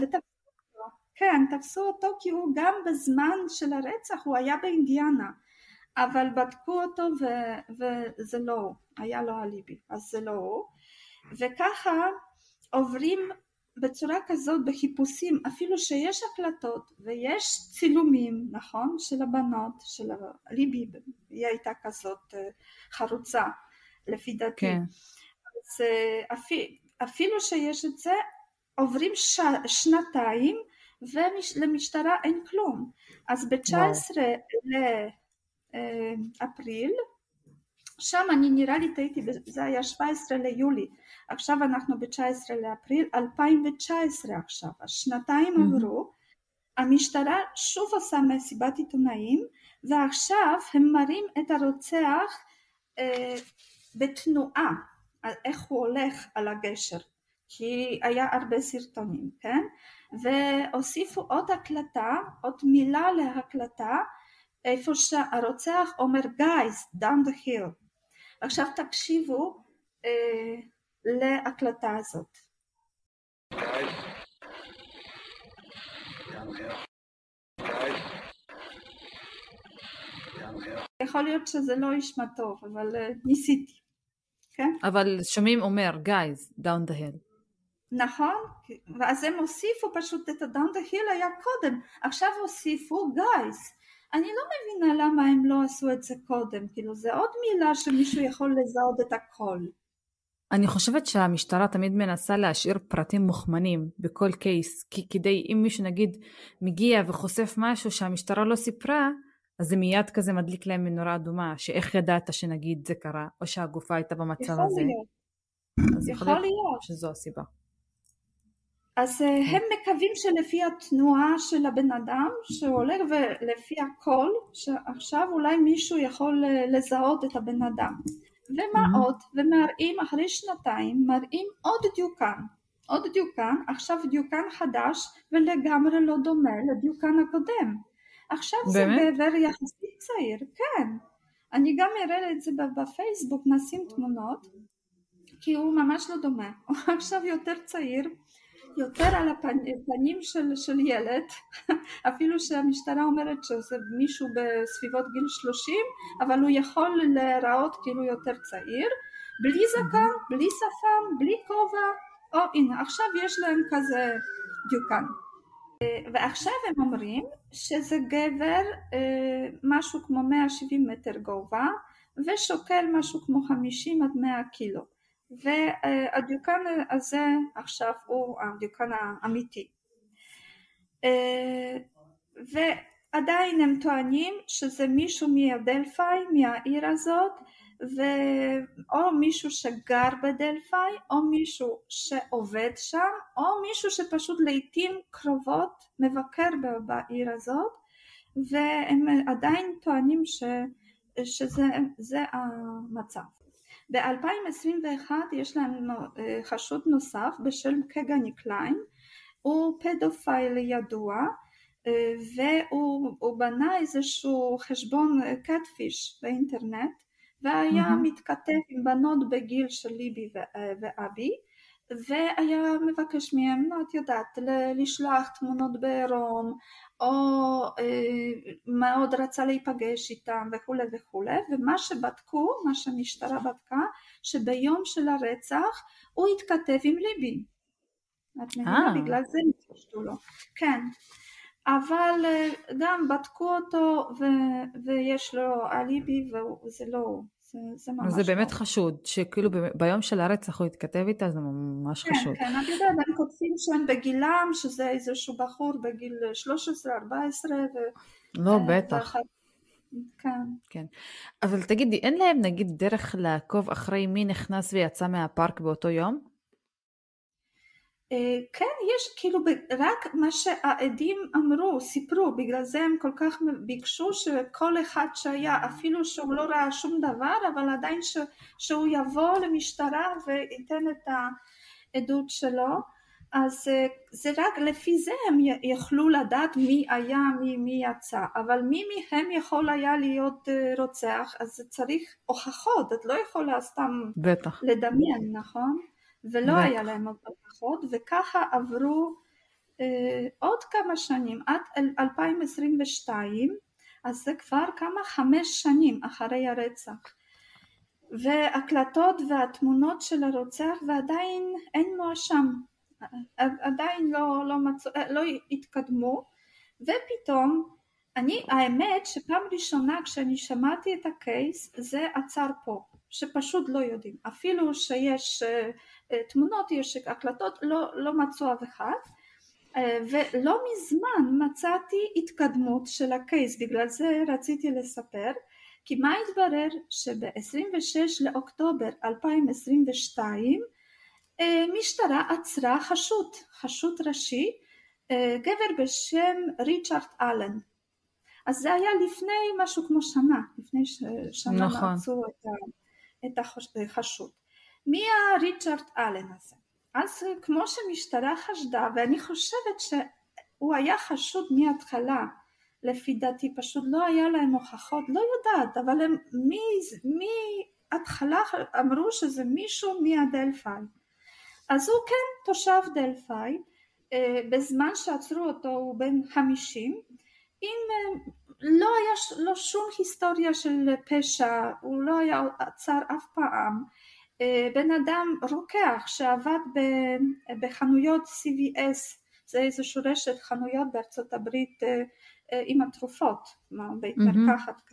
כן, תפסו אותו כי הוא גם בזמן של הרצח הוא היה באינדיאנה, אבל בדקו אותו ו- וזה לא הוא, היה לו אליבי, אז זה לא הוא, וככה עוברים בצורה כזאת בחיפושים, אפילו שיש הקלטות ויש צילומים, נכון, של הבנות, של ליבי, היא הייתה כזאת אה, חרוצה לפי דעתי. כן. אז אה, אפילו, אפילו שיש את זה עוברים ש... שנתיים ולמשטרה אין כלום אז ב-19 לאפריל שם אני נראה לי טעיתי זה היה 17 ליולי עכשיו אנחנו ב-19 לאפריל 2019 עכשיו השנתיים mm-hmm. עברו המשטרה שוב עושה מסיבת עיתונאים ועכשיו הם מראים את הרוצח אה, בתנועה איך הוא הולך על הגשר, כי היה הרבה סרטונים, כן? והוסיפו עוד הקלטה, עוד מילה להקלטה, איפה שהרוצח אומר גייז, down the hill. עכשיו תקשיבו אה, להקלטה הזאת. יכול להיות שזה לא ישמע טוב, אבל uh, ניסיתי. כן? אבל שומעים אומר, guys, down the hill. נכון, ואז הם הוסיפו פשוט את ה-down the hill היה קודם, עכשיו הוסיפו guys. אני לא מבינה למה הם לא עשו את זה קודם, כאילו זה עוד מילה שמישהו יכול לזהות את הכל. אני חושבת שהמשטרה תמיד מנסה להשאיר פרטים מוכמנים בכל קייס, כי כדי אם מישהו נגיד מגיע וחושף משהו שהמשטרה לא סיפרה, אז זה מיד כזה מדליק להם מנורה אדומה, שאיך ידעת שנגיד זה קרה, או שהגופה הייתה במצב יכול הזה. להיות. אז יכול להיות להיות שזו הסיבה. אז אה, הם מקווים שלפי התנועה של הבן אדם שהולך ולפי הקול שעכשיו אולי מישהו יכול אה, לזהות את הבן אדם ומה mm-hmm. עוד ומראים אחרי שנתיים מראים עוד דיוקן עוד דיוקן עכשיו דיוקן חדש ולגמרי לא דומה לדיוקן הקודם עכשיו באמת? זה גבר יחסית צעיר, כן. אני גם אראה את זה בפייסבוק, נשים תמונות, כי הוא ממש לא דומה. הוא עכשיו יותר צעיר, יותר על הפנים של, של ילד, אפילו שהמשטרה אומרת שזה מישהו בסביבות גיל 30, אבל הוא יכול להיראות כאילו יותר צעיר, בלי זקן, בלי שפם, בלי כובע, או הנה עכשיו יש להם כזה דיוקן. ועכשיו הם אומרים שזה גבר אה, משהו כמו 170 מטר גובה ושוקל משהו כמו 50 עד 100 קילו והדיוקן הזה עכשיו הוא הדיוקן האמיתי אה, ועדיין הם טוענים שזה מישהו מהדלפאי מהעיר הזאת או מישהו שגר בדלפאי, או מישהו שעובד שם, או מישהו שפשוט לעיתים קרובות מבקר בעיר הזאת, והם עדיין טוענים ש, שזה המצב. ב-2021 יש לנו אה, חשוד נוסף בשם קגני קליין, הוא פדופייל ידוע, אה, והוא בנה איזשהו חשבון catfish באינטרנט והיה mm-hmm. מתכתב עם בנות בגיל של ליבי אה, ואבי והיה מבקש מהם, לא, את יודעת, לשלוח תמונות בעירום או אה, מאוד רצה להיפגש איתם וכולי וכולי ומה שבדקו, מה שהמשטרה בדקה, שביום של הרצח הוא התכתב עם ליבי. את מבינה? אה. בגלל זה נתפשטו לו. כן. אבל אה, גם בדקו אותו ו- ויש לו אליבי וזה לא, זה, זה ממש זה באמת לא. חשוד, שכאילו ביום של הרצח הוא התכתב איתה, זה ממש כן, חשוד. כן, כן, אני יודעת, הם כותבים שהם בגילם, שזה איזשהו בחור בגיל 13-14 ו... לא, בטח. כן. כן. אבל תגידי, אין להם נגיד דרך לעקוב אחרי מי נכנס ויצא מהפארק באותו יום? אה, כן, יש כאילו רק מה שהעדים אמרו, סיפרו, בגלל זה הם כל כך ביקשו שכל אחד שהיה, אפילו שהוא לא ראה שום דבר, אבל עדיין ש, שהוא יבוא למשטרה וייתן את העדות שלו, אז אה, זה רק לפי זה הם יכלו לדעת מי היה, מי, מי יצא, אבל מי מהם יכול היה להיות אה, רוצח, אז צריך הוכחות, את לא יכולה סתם בטח. לדמיין, נכון? ולא. היה להם הוכחות וככה עברו אה, עוד כמה שנים עד 2022 אז זה כבר כמה חמש שנים אחרי הרצח. והקלטות והתמונות של הרוצח ועדיין אין מואשם. עדיין לא, לא, מצא, לא התקדמו. ופתאום אני האמת שפעם ראשונה כשאני שמעתי את הקייס זה עצר פה שפשוט לא יודעים. אפילו שיש אה, אה, תמונות, יש הקלטות, לא, לא מצאו אף אחד אה, ולא מזמן מצאתי התקדמות של הקייס, בגלל זה רציתי לספר כי מה התברר שב-26 לאוקטובר 2022 אה, משטרה עצרה חשוד, חשוד ראשי, גבר בשם ריצ'רד אלן. אז זה היה לפני משהו כמו שנה, לפני שנה נכון. מצאו את החשוד. מי הריצ'רד אלן הזה? אז כמו שמשטרה חשדה, ואני חושבת שהוא היה חשוד מההתחלה, לפי דעתי פשוט לא היה להם הוכחות, לא יודעת, אבל הם מההתחלה אמרו שזה מישהו מהדלפאי. אז הוא כן תושב דלפאי, אה, בזמן שעצרו אותו הוא בן חמישים, אם אה, לא היה לו שום היסטוריה של פשע, הוא לא היה עצר אף פעם, בן אדם רוקח שעבד בחנויות CVS, זה איזושהי רשת חנויות בארצות הברית אה, אה, עם התרופות, בית מרקחת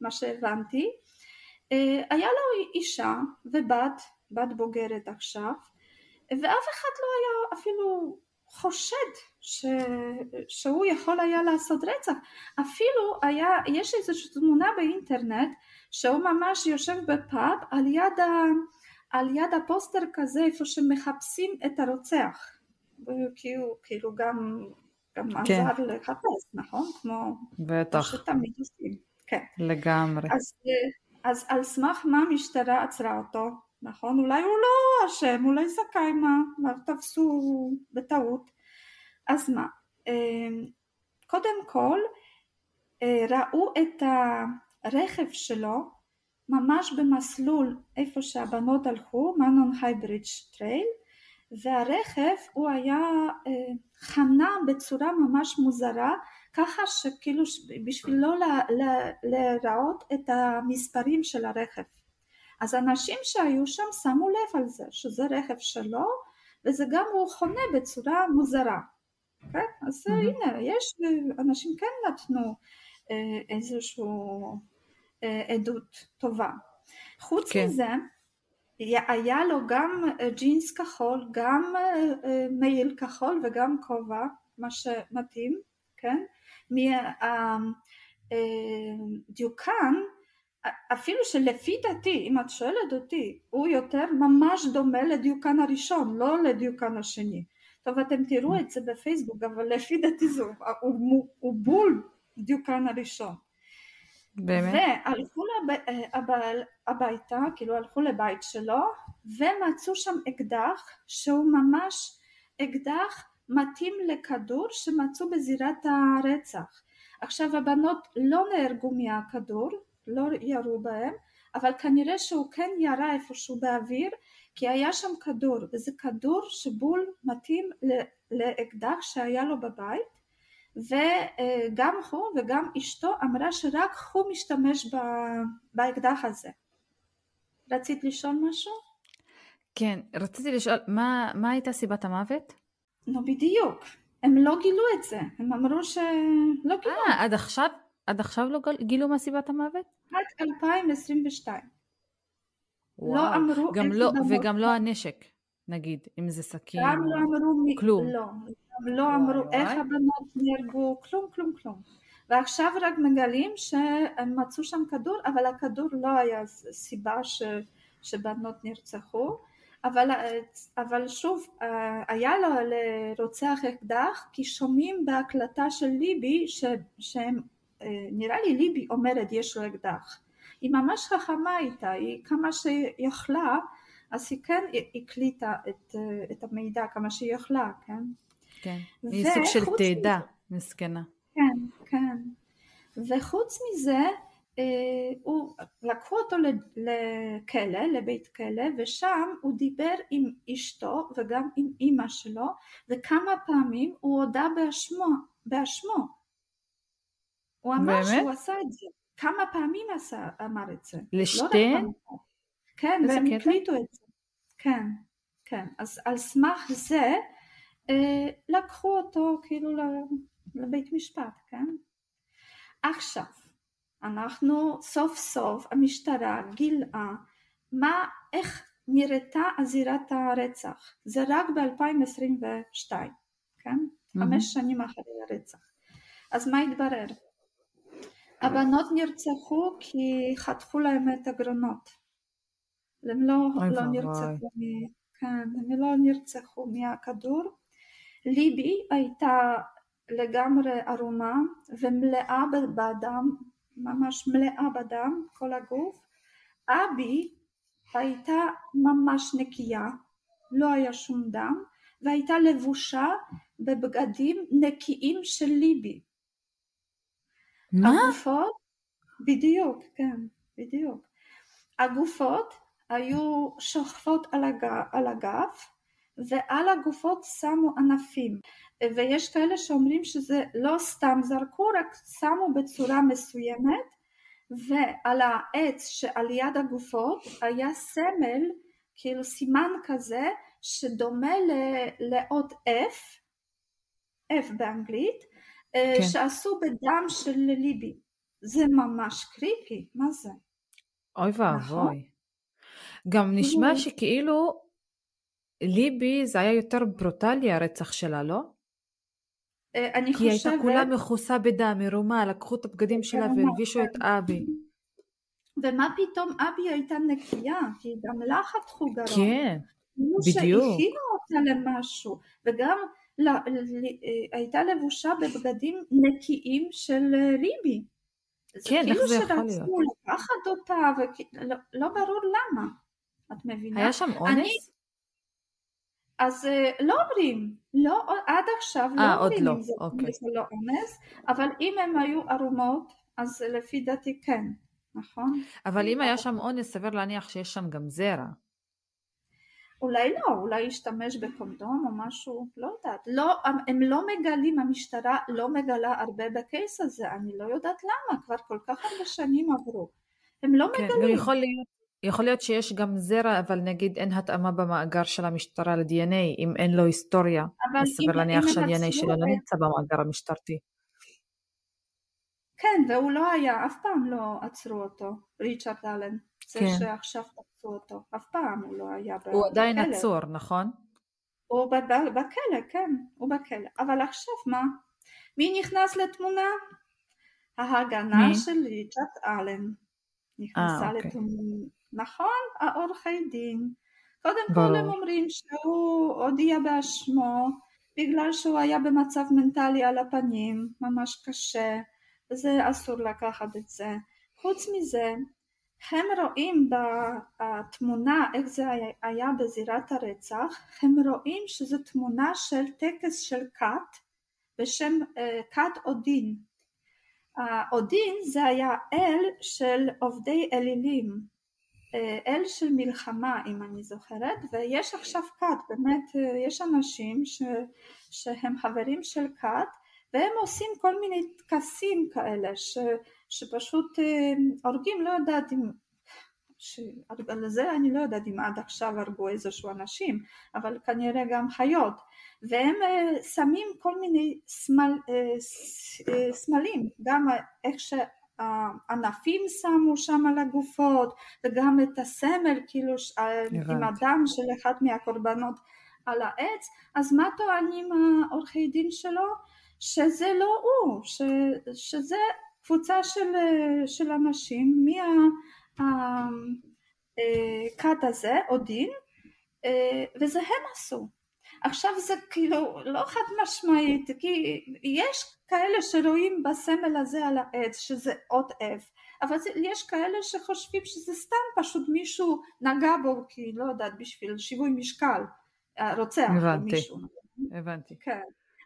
מה שהבנתי, היה לו אישה ובת, בת בוגרת עכשיו, ואף אחד לא היה אפילו חושד ש... שהוא יכול היה לעשות רצח. אפילו היה, יש איזושהי תמונה באינטרנט שהוא ממש יושב בפאב על יד, ה... על יד הפוסטר כזה איפה שמחפשים את הרוצח. כי הוא כאילו גם, גם כן. עזר לחפש, נכון? כמו... בטח. שתמיד עושים. כן. לגמרי. אז, אז על סמך מה המשטרה עצרה אותו? נכון? אולי הוא לא אשם, אולי זכאי מה, תפסו בטעות. אז מה? אמ, קודם כל אה, ראו את הרכב שלו ממש במסלול איפה שהבנות הלכו, Monon High Bridge Trail, והרכב הוא היה אה, חנה בצורה ממש מוזרה ככה שכאילו בשביל לא להראות את המספרים של הרכב אז אנשים שהיו שם שמו לב על זה שזה רכב שלו וזה גם הוא חונה בצורה מוזרה כן? אז mm-hmm. הנה יש אנשים כן נתנו אה, איזושהי אה, עדות טובה חוץ כן. מזה היה לו גם אה, ג'ינס כחול, גם אה, אה, מעיל כחול וגם כובע, מה שמתאים, כן? מהדיוקן, אפילו שלפי דעתי, אם את שואלת אותי, הוא יותר ממש דומה לדיוקן הראשון, לא לדיוקן השני. טוב, אתם תראו את זה בפייסבוק, אבל לפי דעתי זה, הוא, הוא בול דיוקן הראשון. באמת? והלכו לב... הביתה, כאילו הלכו לבית שלו, ומצאו שם אקדח שהוא ממש אקדח מתאים לכדור שמצאו בזירת הרצח. עכשיו הבנות לא נהרגו מהכדור, לא ירו בהם, אבל כנראה שהוא כן ירה איפשהו באוויר, כי היה שם כדור, וזה כדור שבול מתאים לאקדח שהיה לו בבית, וגם הוא וגם אשתו אמרה שרק הוא משתמש באקדח הזה. רצית לשאול משהו? כן, רציתי לשאול, מה, מה הייתה סיבת המוות? נו בדיוק, הם לא גילו את זה, הם אמרו שלא גילו. אה, עד עכשיו, עד עכשיו לא גילו מה סיבת המוות? עד 2022. לא וואו. לא אמרו גם לא, וגם לא הנשק, נגיד, אם זה סכין. גם לא אמרו מי, כלום. לא, לא אמרו איך הבנות נהרגו, כלום כלום כלום. ועכשיו רק מגלים שהם מצאו שם כדור, אבל הכדור לא היה סיבה ש, שבנות נרצחו, אבל, אבל שוב, היה לו לרוצח אקדח, כי שומעים בהקלטה של ליבי, ש, שהם, נראה לי ליבי אומרת יש לו אקדח. היא ממש חכמה איתה, היא כמה שיכלה, אז היא כן הקליטה את, את המידע כמה שהיא יכלה, כן? כן, היא סוג של תעדה, מסכנה. כן, כן. וחוץ מזה, אה, הוא, לקחו אותו לכלא, לבית כלא, ושם הוא דיבר עם אשתו וגם עם אימא שלו, וכמה פעמים הוא הודה באשמו, באשמו. הוא אמר באמת? שהוא עשה את זה. כמה פעמים עשה, אמר את זה. לשתיהן? לא כן, והם הקליטו את זה. כן, כן. אז על סמך זה, אה, לקחו אותו כאילו לבית משפט, כן? עכשיו, אנחנו סוף סוף המשטרה גילאה מה, איך נראתה הזירת הרצח, זה רק ב-2022, כן? Mm-hmm. חמש שנים אחרי הרצח. אז מה התברר? הבנות נרצחו כי חתכו להם את הגרונות. הם לא, לא נרצחו, מ... כן, הם לא נרצחו מהכדור, ליבי הייתה לגמרי ערומה ומלאה בדם, ממש מלאה בדם, כל הגוף. אבי הייתה ממש נקייה, לא היה שום דם, והייתה לבושה בבגדים נקיים של ליבי. מה? הגופות, בדיוק, כן, בדיוק. הגופות היו שוכבות על, הג... על הגב ועל הגופות שמו ענפים ויש כאלה שאומרים שזה לא סתם זרקו רק שמו בצורה מסוימת ועל העץ שעל יד הגופות היה סמל כאילו סימן כזה שדומה לאות F, F באנגלית, כן. שעשו בדם של ליבי. זה ממש קריפי, מה זה? אוי ואבוי. נכון? גם נשמע שכאילו ליבי זה היה יותר ברוטלי הרצח שלה, לא? אה, אני כי חושבת... כי הייתה כולה מכוסה בדם, מרומה, לקחו את הבגדים שלה והלבישו את אבי. ומה פתאום אבי הייתה נקייה? כי גם לה חתכו גרון. כן, בדיוק. שהכינו אותה למשהו, וגם ל, ל, ל, הייתה לבושה בבגדים נקיים של ליבי. כן, איך זה יכול להיות? זה כאילו שרצו לקחת אותה, ולא לא ברור למה. את מבינה? היה שם אונס? אני, אז אה, לא אומרים, לא, עד עכשיו לא 아, אה, אומרים לא. אם זה אוקיי. אונס או לא אונס, אבל אם הם היו ערומות, אז לפי דעתי כן, נכון? אבל אם היה שם אונס, סביר להניח שיש שם גם זרע. אולי לא, אולי ישתמש בקונדום או משהו, לא יודעת. לא, הם לא מגלים, המשטרה לא מגלה הרבה בקייס הזה, אני לא יודעת למה, כבר כל כך הרבה שנים עברו. הם לא כן, מגלים. יכול להיות, יכול להיות שיש גם זרע, אבל נגיד אין התאמה במאגר של המשטרה ל-DNA, אם אין לו היסטוריה, אז סביר להניח שה-DNA שלו לא נמצא במאגר המשטרתי. כן, והוא לא היה, אף פעם לא עצרו אותו, ריצ'רד אלן. זה כן. שעכשיו תפסו אותו, אף פעם הוא לא היה בכלא. הוא עדיין עצור, נכון? הוא בכלא, כן, הוא בכלא. אבל עכשיו מה? מי נכנס לתמונה? ההגנה מי? של ריצ'רד אלן. נכנסה 아, אה, אוקיי. לתמונה. נכון? העורכי דין. קודם כל הם אומרים שהוא הודיע באשמו בגלל שהוא היה במצב מנטלי על הפנים, ממש קשה, וזה אסור לקחת את זה. חוץ מזה, הם רואים בתמונה איך זה היה בזירת הרצח, הם רואים שזו תמונה של טקס של כת בשם כת אודין. אודין זה היה אל של עובדי אלילים, אל של מלחמה אם אני זוכרת, ויש עכשיו כת, באמת יש אנשים ש, שהם חברים של כת והם עושים כל מיני טקסים כאלה ש, שפשוט אה, הורגים, לא יודעת אם, על זה אני לא יודעת אם עד עכשיו הרגו איזשהו אנשים, אבל כנראה גם חיות, והם אה, שמים כל מיני סמל, אה, סמלים, גם איך שהענפים שמו שם על הגופות, וגם את הסמל כאילו עם הדם של אחד מהקורבנות על העץ, אז מה טוענים העורכי דין שלו? שזה לא הוא, ש, שזה קבוצה של, של אנשים מהכת אה, הזה, אודין, אה, וזה הם עשו. עכשיו זה כאילו לא חד משמעית, כי יש כאלה שרואים בסמל הזה על העץ שזה אות F, אבל זה, יש כאלה שחושבים שזה סתם פשוט מישהו נגע בו, כי לא יודעת, בשביל שיווי משקל, רוצח הבנתי, מישהו. הבנתי. כן.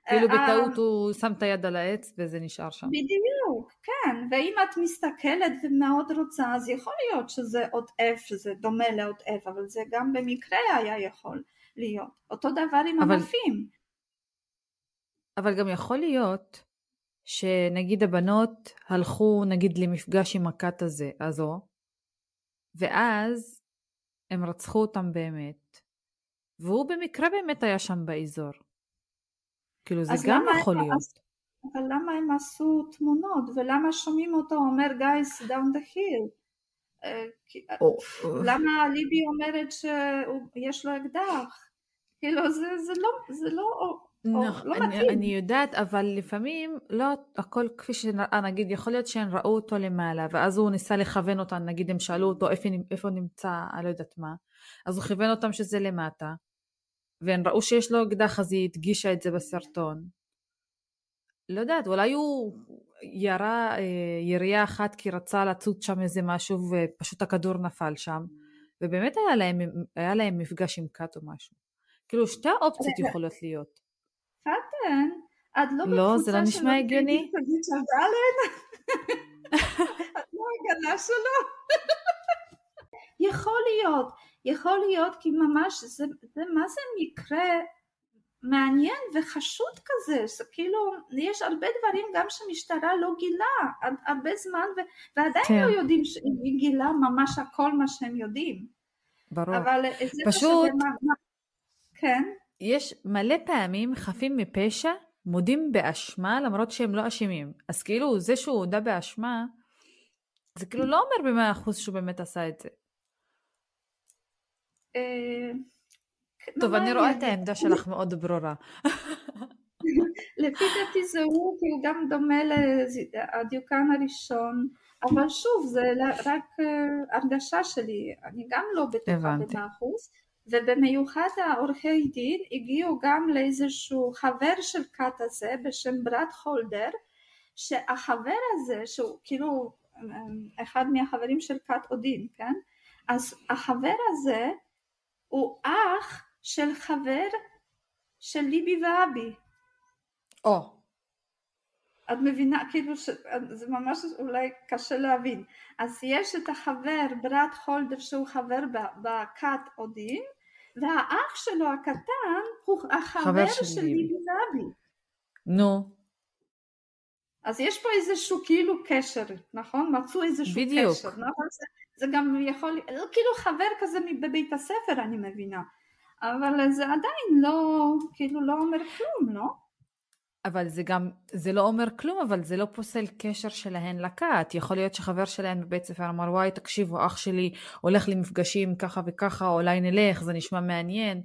כאילו אה, בטעות הוא שם את היד על העץ וזה נשאר שם. בדיוק, כן, ואם את מסתכלת ומאוד רוצה אז יכול להיות שזה עוד F, שזה דומה לעוד F, אבל זה גם במקרה היה יכול להיות. אותו דבר עם אבל... ענפים. אבל גם יכול להיות שנגיד הבנות הלכו נגיד למפגש עם הכת הזה, הזו, ואז הם רצחו אותם באמת, והוא במקרה באמת היה שם באזור. כאילו זה גם יכול להיות. אבל למה הם עשו תמונות ולמה שומעים אותו אומר guys, down the hill? למה ליבי אומרת שיש לו אקדח? כאילו זה, זה לא, זה לא, נכון, לא אני, אני יודעת, אבל לפעמים לא הכל כפי שנראה, נגיד יכול להיות שהם ראו אותו למעלה, ואז הוא ניסה לכוון אותם, נגיד הם שאלו אותו איפה, איפה נמצא, אני לא יודעת מה, אז הוא כיוון אותם שזה למטה, והם ראו שיש לו אקדח אז היא הדגישה את זה בסרטון. לא יודעת, אולי הוא ירה אה, ירייה אחת כי רצה לצוד שם איזה משהו ופשוט הכדור נפל שם, ובאמת היה להם, היה להם מפגש עם כת או משהו. כאילו שתי האופציות יכולות להיות. פאטן, את לא לא, זה לא נשמע הגיוני. את לא הגנה שלו. יכול להיות, יכול להיות כי ממש זה, זה מה זה מקרה מעניין וחשוד כזה, זה כאילו יש הרבה דברים גם שמשטרה לא גילה הרבה זמן ו, ועדיין כן. לא יודעים שהיא גילה ממש הכל מה שהם יודעים. ברור. אבל זה פשוט, מה, כן. יש מלא פעמים חפים מפשע מודים באשמה למרות שהם לא אשמים. אז כאילו זה שהוא הודה באשמה זה כאילו לא אומר במאה אחוז שהוא באמת עשה את זה. אה, טוב, אני רואה את העמדה שלך מאוד ברורה. לפי דעתי זה הוא, הוא גם דומה לדיוקן הראשון, אבל שוב, זה רק אה, הרגשה שלי, אני גם לא בטוחה במאה אחוז, ובמיוחד העורכי דין הגיעו גם לאיזשהו חבר של כת הזה בשם ברד חולדר, שהחבר הזה, שהוא כאילו אה, אחד מהחברים של כת אודין, כן? אז החבר הזה הוא אח של חבר של ליבי ואבי. או. את מבינה, כאילו, ש... זה ממש אולי קשה להבין. אז יש את החבר ברד חולדר שהוא חבר בכת אודין, והאח שלו הקטן הוא החבר שלי בזהבי. נו. אז יש פה איזשהו כאילו קשר, נכון? מצאו איזשהו בדיוק. קשר. נכון? זה, זה גם יכול, כאילו חבר כזה בבית הספר אני מבינה. אבל זה עדיין לא, כאילו לא אומר כלום, לא? אבל זה גם, זה לא אומר כלום, אבל זה לא פוסל קשר שלהן לכת. יכול להיות שחבר שלהן בבית ספר אמר, וואי, תקשיבו, אח שלי הולך למפגשים ככה וככה, אולי נלך, זה נשמע מעניין.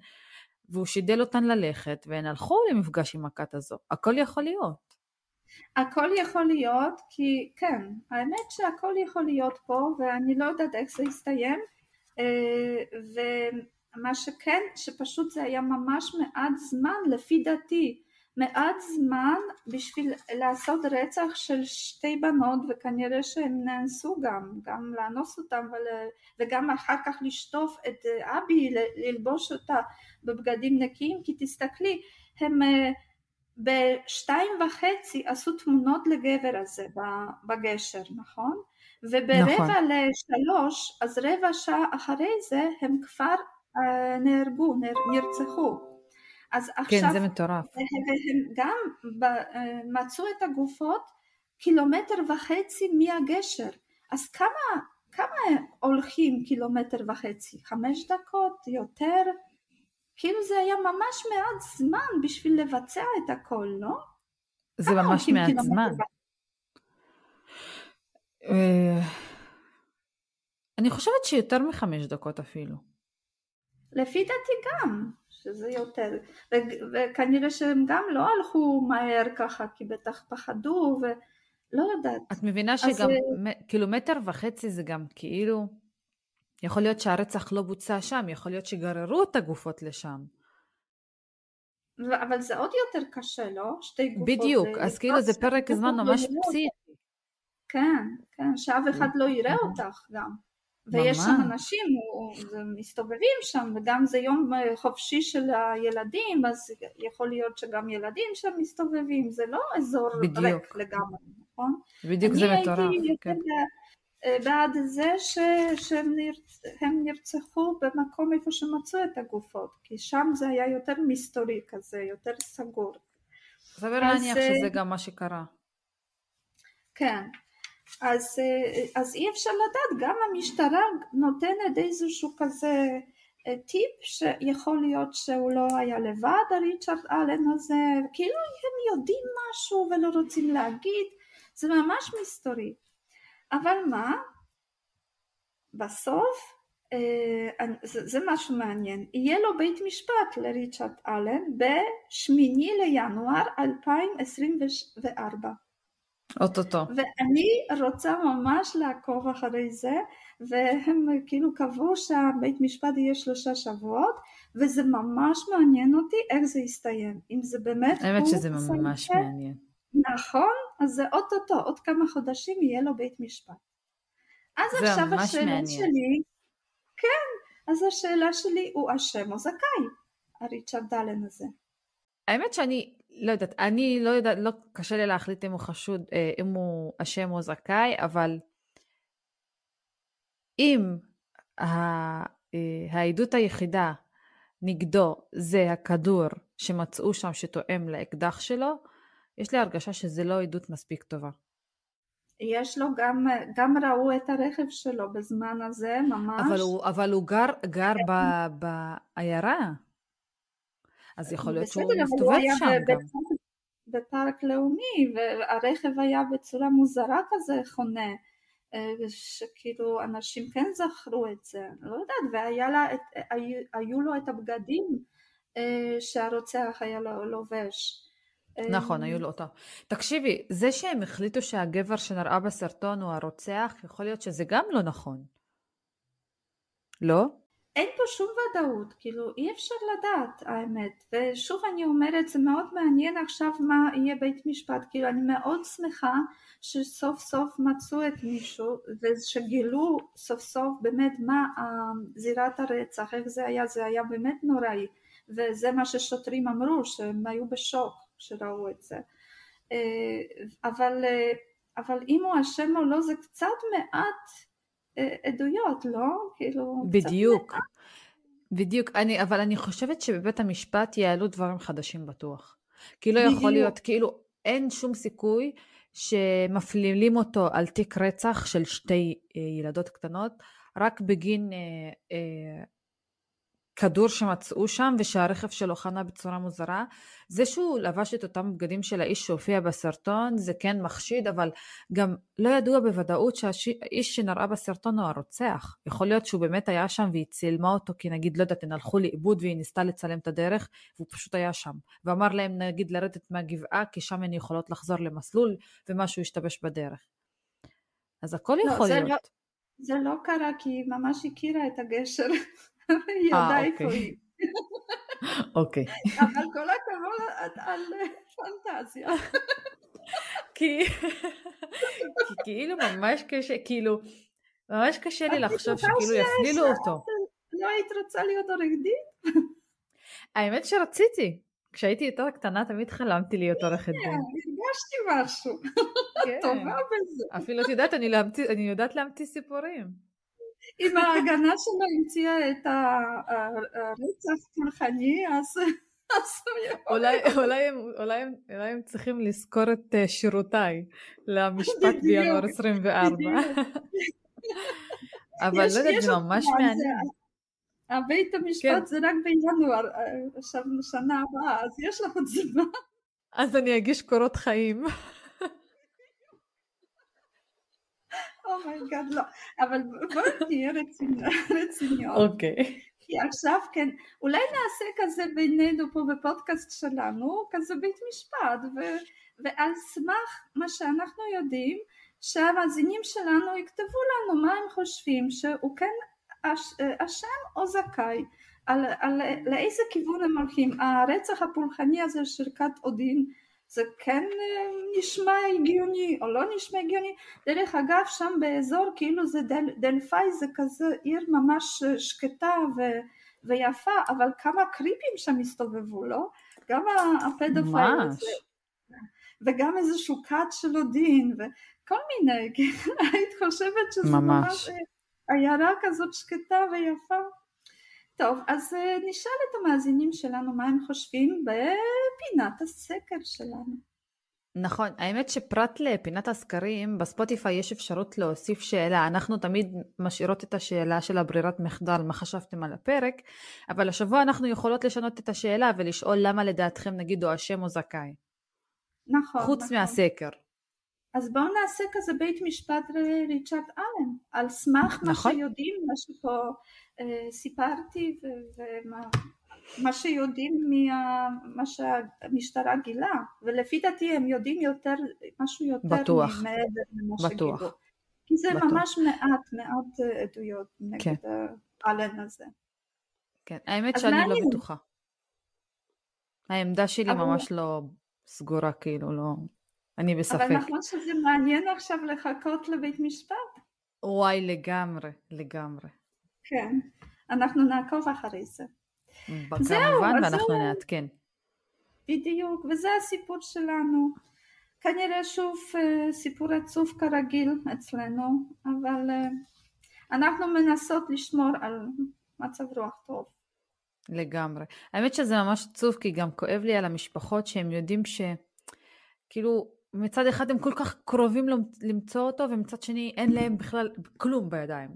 והוא שידל אותן ללכת, והן הלכו למפגש עם הכת הזו. הכל יכול להיות. הכל יכול להיות, כי כן, האמת שהכל יכול להיות פה, ואני לא יודעת איך זה יסתיים. אה, ומה שכן, שפשוט זה היה ממש מעט זמן, לפי דעתי. מעט זמן בשביל לעשות רצח של שתי בנות וכנראה שהם נאנסו גם, גם לאנוס אותם ול... וגם אחר כך לשטוף את אבי, ללבוש אותה בבגדים נקיים, כי תסתכלי, הם אה, בשתיים וחצי עשו תמונות לגבר הזה בגשר, נכון? וברבע נכון. לשלוש, אז רבע שעה אחרי זה הם כבר אה, נהרגו, נרצחו. אז כן, עכשיו, כן, זה מטורף. והם גם מצאו את הגופות קילומטר וחצי מהגשר. אז כמה, כמה הולכים קילומטר וחצי? חמש דקות? יותר? כאילו זה היה ממש מעט זמן בשביל לבצע את הכל, לא? זה ממש מעט זמן. אה, אני חושבת שיותר מחמש דקות אפילו. לפי דעתי גם. שזה יותר, וכנראה שהם גם לא הלכו מהר ככה, כי בטח פחדו, ולא יודעת. את מבינה שגם אז... קילומטר וחצי זה גם כאילו, יכול להיות שהרצח לא בוצע שם, יכול להיות שגררו את הגופות לשם. אבל זה עוד יותר קשה, לא? שתי גופות. בדיוק, אז כאילו זה פרק זמן ממש פסיכי. כן, כן, שאף אחד לא יראה אותך גם. ויש שם אנשים, מסתובבים שם, וגם זה יום אה, חופשי של הילדים, אז יכול להיות שגם ילדים שם מסתובבים, זה לא אזור. ריק לגמרי, נכון? בדיוק זה מטורף. אני הייתי כן. אה, בעד זה ש, שהם נרצ, נרצחו במקום איפה שמצאו את הגופות, כי שם זה היה יותר מסתורי כזה, יותר סגור. סביר להניח שזה גם מה שקרה. כן. אז, אה, אז אי אפשר לדעת, גם המשטרה נותנת איזשהו כזה אה, טיפ שיכול להיות שהוא לא היה לבד, הריצ'רד אלן הזה, כאילו הם יודעים משהו ולא רוצים להגיד, זה ממש מסתורי. אבל מה? בסוף, אה, זה, זה משהו מעניין, יהיה לו בית משפט לריצ'רד אלן ב-8 לינואר 2024. אוטוטו. ואני רוצה ממש לעקוב אחרי זה, והם כאילו קבעו שהבית משפט יהיה שלושה שבועות, וזה ממש מעניין אותי איך זה יסתיים. אם זה באמת... האמת שזה ממש מעניין. נכון? אז זה אוטוטו, עוד כמה חודשים יהיה לו בית משפט. אז עכשיו השאלה מעניין. שלי, כן, אז השאלה שלי, הוא אשם או זכאי, הריצ'רד דלן הזה. האמת שאני לא יודעת, אני לא יודעת, לא קשה לי להחליט אם הוא חשוד, אה, אם הוא אשם או זכאי, אבל אם אה, העדות היחידה נגדו זה הכדור שמצאו שם שתואם לאקדח שלו, יש לי הרגשה שזה לא עדות מספיק טובה. יש לו גם, גם ראו את הרכב שלו בזמן הזה, ממש. אבל הוא, אבל הוא גר, גר בעיירה. אז יכול להיות שהוא מסתובב שם גם. בפארק לאומי, והרכב היה בצורה מוזרה כזה חונה, אה, שכאילו אנשים כן זכרו את זה, לא יודעת, והיו לו את הבגדים אה, שהרוצח היה לובש. נכון, היו לו אותה. תקשיבי, זה שהם החליטו שהגבר שנראה בסרטון הוא הרוצח, יכול להיות שזה גם לא נכון. לא? אין פה שום ודאות, כאילו אי אפשר לדעת האמת, ושוב אני אומרת זה מאוד מעניין עכשיו מה יהיה בית משפט, כאילו אני מאוד שמחה שסוף סוף מצאו את מישהו ושגילו סוף סוף באמת מה זירת הרצח, איך זה היה, זה היה באמת נוראי, וזה מה ששוטרים אמרו, שהם היו בשוק כשראו את זה, אה, אבל, אה, אבל אם הוא אשם או לא זה קצת מעט עדויות, לא? כאילו... בדיוק. בדיוק, אני, אבל אני חושבת שבבית המשפט יעלו דברים חדשים בטוח. כי לא יכול להיות, כאילו, אין שום סיכוי שמפלילים אותו על תיק רצח של שתי אה, ילדות קטנות, רק בגין אה, אה, כדור שמצאו שם ושהרכב שלו חנה בצורה מוזרה. זה שהוא לבש את אותם בגדים של האיש שהופיע בסרטון זה כן מחשיד, אבל גם לא ידוע בוודאות שהאיש שנראה בסרטון הוא הרוצח. יכול להיות שהוא באמת היה שם והיא צילמה אותו כי נגיד, לא יודעת, הן הלכו לאיבוד והיא ניסתה לצלם את הדרך והוא פשוט היה שם. ואמר להם נגיד לרדת מהגבעה כי שם הן יכולות לחזור למסלול ומשהו השתבש בדרך. אז הכל לא, יכול להיות. לא, זה לא קרה כי היא ממש הכירה את הגשר. היא ידעה אה, איפה אוקיי. היא. אוקיי. אבל כל הכבוד על פנטזיה. כי כאילו ממש קשה, כאילו, ממש קשה לי לחשוב שכאילו יפלילו אותו. לא היית רוצה להיות עורך דין? האמת שרציתי. כשהייתי יותר קטנה תמיד חלמתי להיות עורכת דין. הרגשתי משהו. כן. טובה בזה. אפילו את יודעת, אני יודעת להמציא סיפורים. אם ההגנה שלו המציאה את הרצח פולחני, אז... אולי הם צריכים לזכור את אה, שירותיי למשפט בינואר 24. אבל לא יודעת, זה ממש מעניין. הבית המשפט כן. זה רק בינואר, אה, עכשיו שנה הבאה, אז יש לך עוד זמן. אז אני אגיש קורות חיים. oh my god, oh לא. אבל בואי נהיה רציניות. אוקיי. כי עכשיו כן, אולי נעשה כזה בינינו פה בפודקאסט שלנו, כזה בית משפט, ו- ועל סמך מה שאנחנו יודעים, שהמאזינים שלנו יכתבו לנו מה הם חושבים, שהוא כן אשם או זכאי, על, על לאיזה כיוון הם הולכים. הרצח הפולחני הזה של כת אודין זה כן אה, נשמע הגיוני או לא נשמע הגיוני. דרך אגב שם באזור כאילו זה דל, דלפאי זה כזה עיר ממש אה, שקטה ו, ויפה אבל כמה קריפים שם הסתובבו לא? גם הפדופייל הזה. וגם איזשהו כת של הודין וכל מיני, היית חושבת שזה ממש, ממש אה, עיירה כזאת שקטה ויפה טוב, אז אה, נשאל את המאזינים שלנו מה הם חושבים בפינת הסקר שלנו. נכון, האמת שפרט לפינת הסקרים, בספוטיפיי יש אפשרות להוסיף שאלה. אנחנו תמיד משאירות את השאלה של הברירת מחדל, מה חשבתם על הפרק, אבל השבוע אנחנו יכולות לשנות את השאלה ולשאול למה לדעתכם נגיד הוא אשם או זכאי. נכון. חוץ נכון. מהסקר. אז בואו נעשה כזה בית משפט לריצ'רד אלן, על סמך נכון. מה שיודעים, מה שפה אה, סיפרתי ומה שיודעים ממה שהמשטרה גילה ולפי דעתי הם יודעים יותר משהו יותר בטוח, בטוח. כי זה בטוח. ממש מעט מעט אה, עדויות נגד כן. האלן הזה. כן, האמת שאני לא בטוחה. העמדה שלי אבל... ממש לא סגורה כאילו לא אני בספק. אבל נכון שזה מעניין עכשיו לחכות לבית משפט. וואי לגמרי לגמרי. כן, אנחנו נעקוב אחרי זה. כמובן, ואנחנו נעדכן. בדיוק, וזה הסיפור שלנו. כנראה שוב אה, סיפור עצוב כרגיל אצלנו, אבל אה, אנחנו מנסות לשמור על מצב רוח טוב. לגמרי. האמת שזה ממש עצוב, כי גם כואב לי על המשפחות שהם יודעים ש... כאילו, מצד אחד הם כל כך קרובים למצוא אותו, ומצד שני אין להם בכלל כלום בידיים.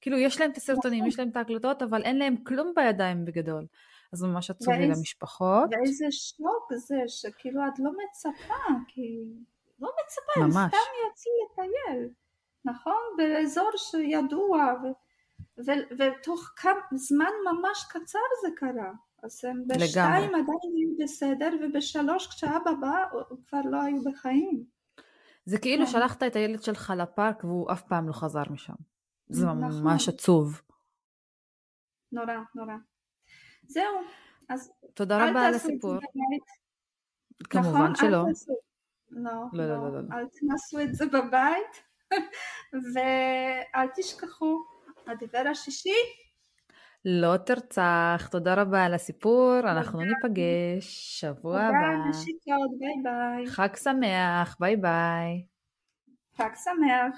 כאילו יש להם את הסרטונים, יש להם את ההקלטות, אבל אין להם כלום בידיים בגדול. אז ממש עצוב לי למשפחות. ואיזה שוק זה, שכאילו את לא מצפה, כי לא מצפה, ממש. הם סתם יוצאים לטייל, נכון? באזור שידוע, ו... ו- ותוך כמה זמן ממש קצר זה קרה. אז הם בשתיים עדיין היו בסדר, ובשלוש כשאבא בא כבר לא היו בחיים. זה כאילו כן. שלחת את הילד שלך לפארק והוא אף פעם לא חזר משם. זה נכון. ממש עצוב. נורא, נורא. זהו, אז תודה רבה על הסיפור. כמובן נכון, שלא. לא, לא, לא, לא, לא. אל תנסו את זה בבית, ואל תשכחו, הדבר השישי. לא תרצח, תודה רבה על הסיפור, אנחנו ניפגש שבוע הבא. תודה, נשיקות, ביי ביי. חג שמח, ביי ביי. חג שמח.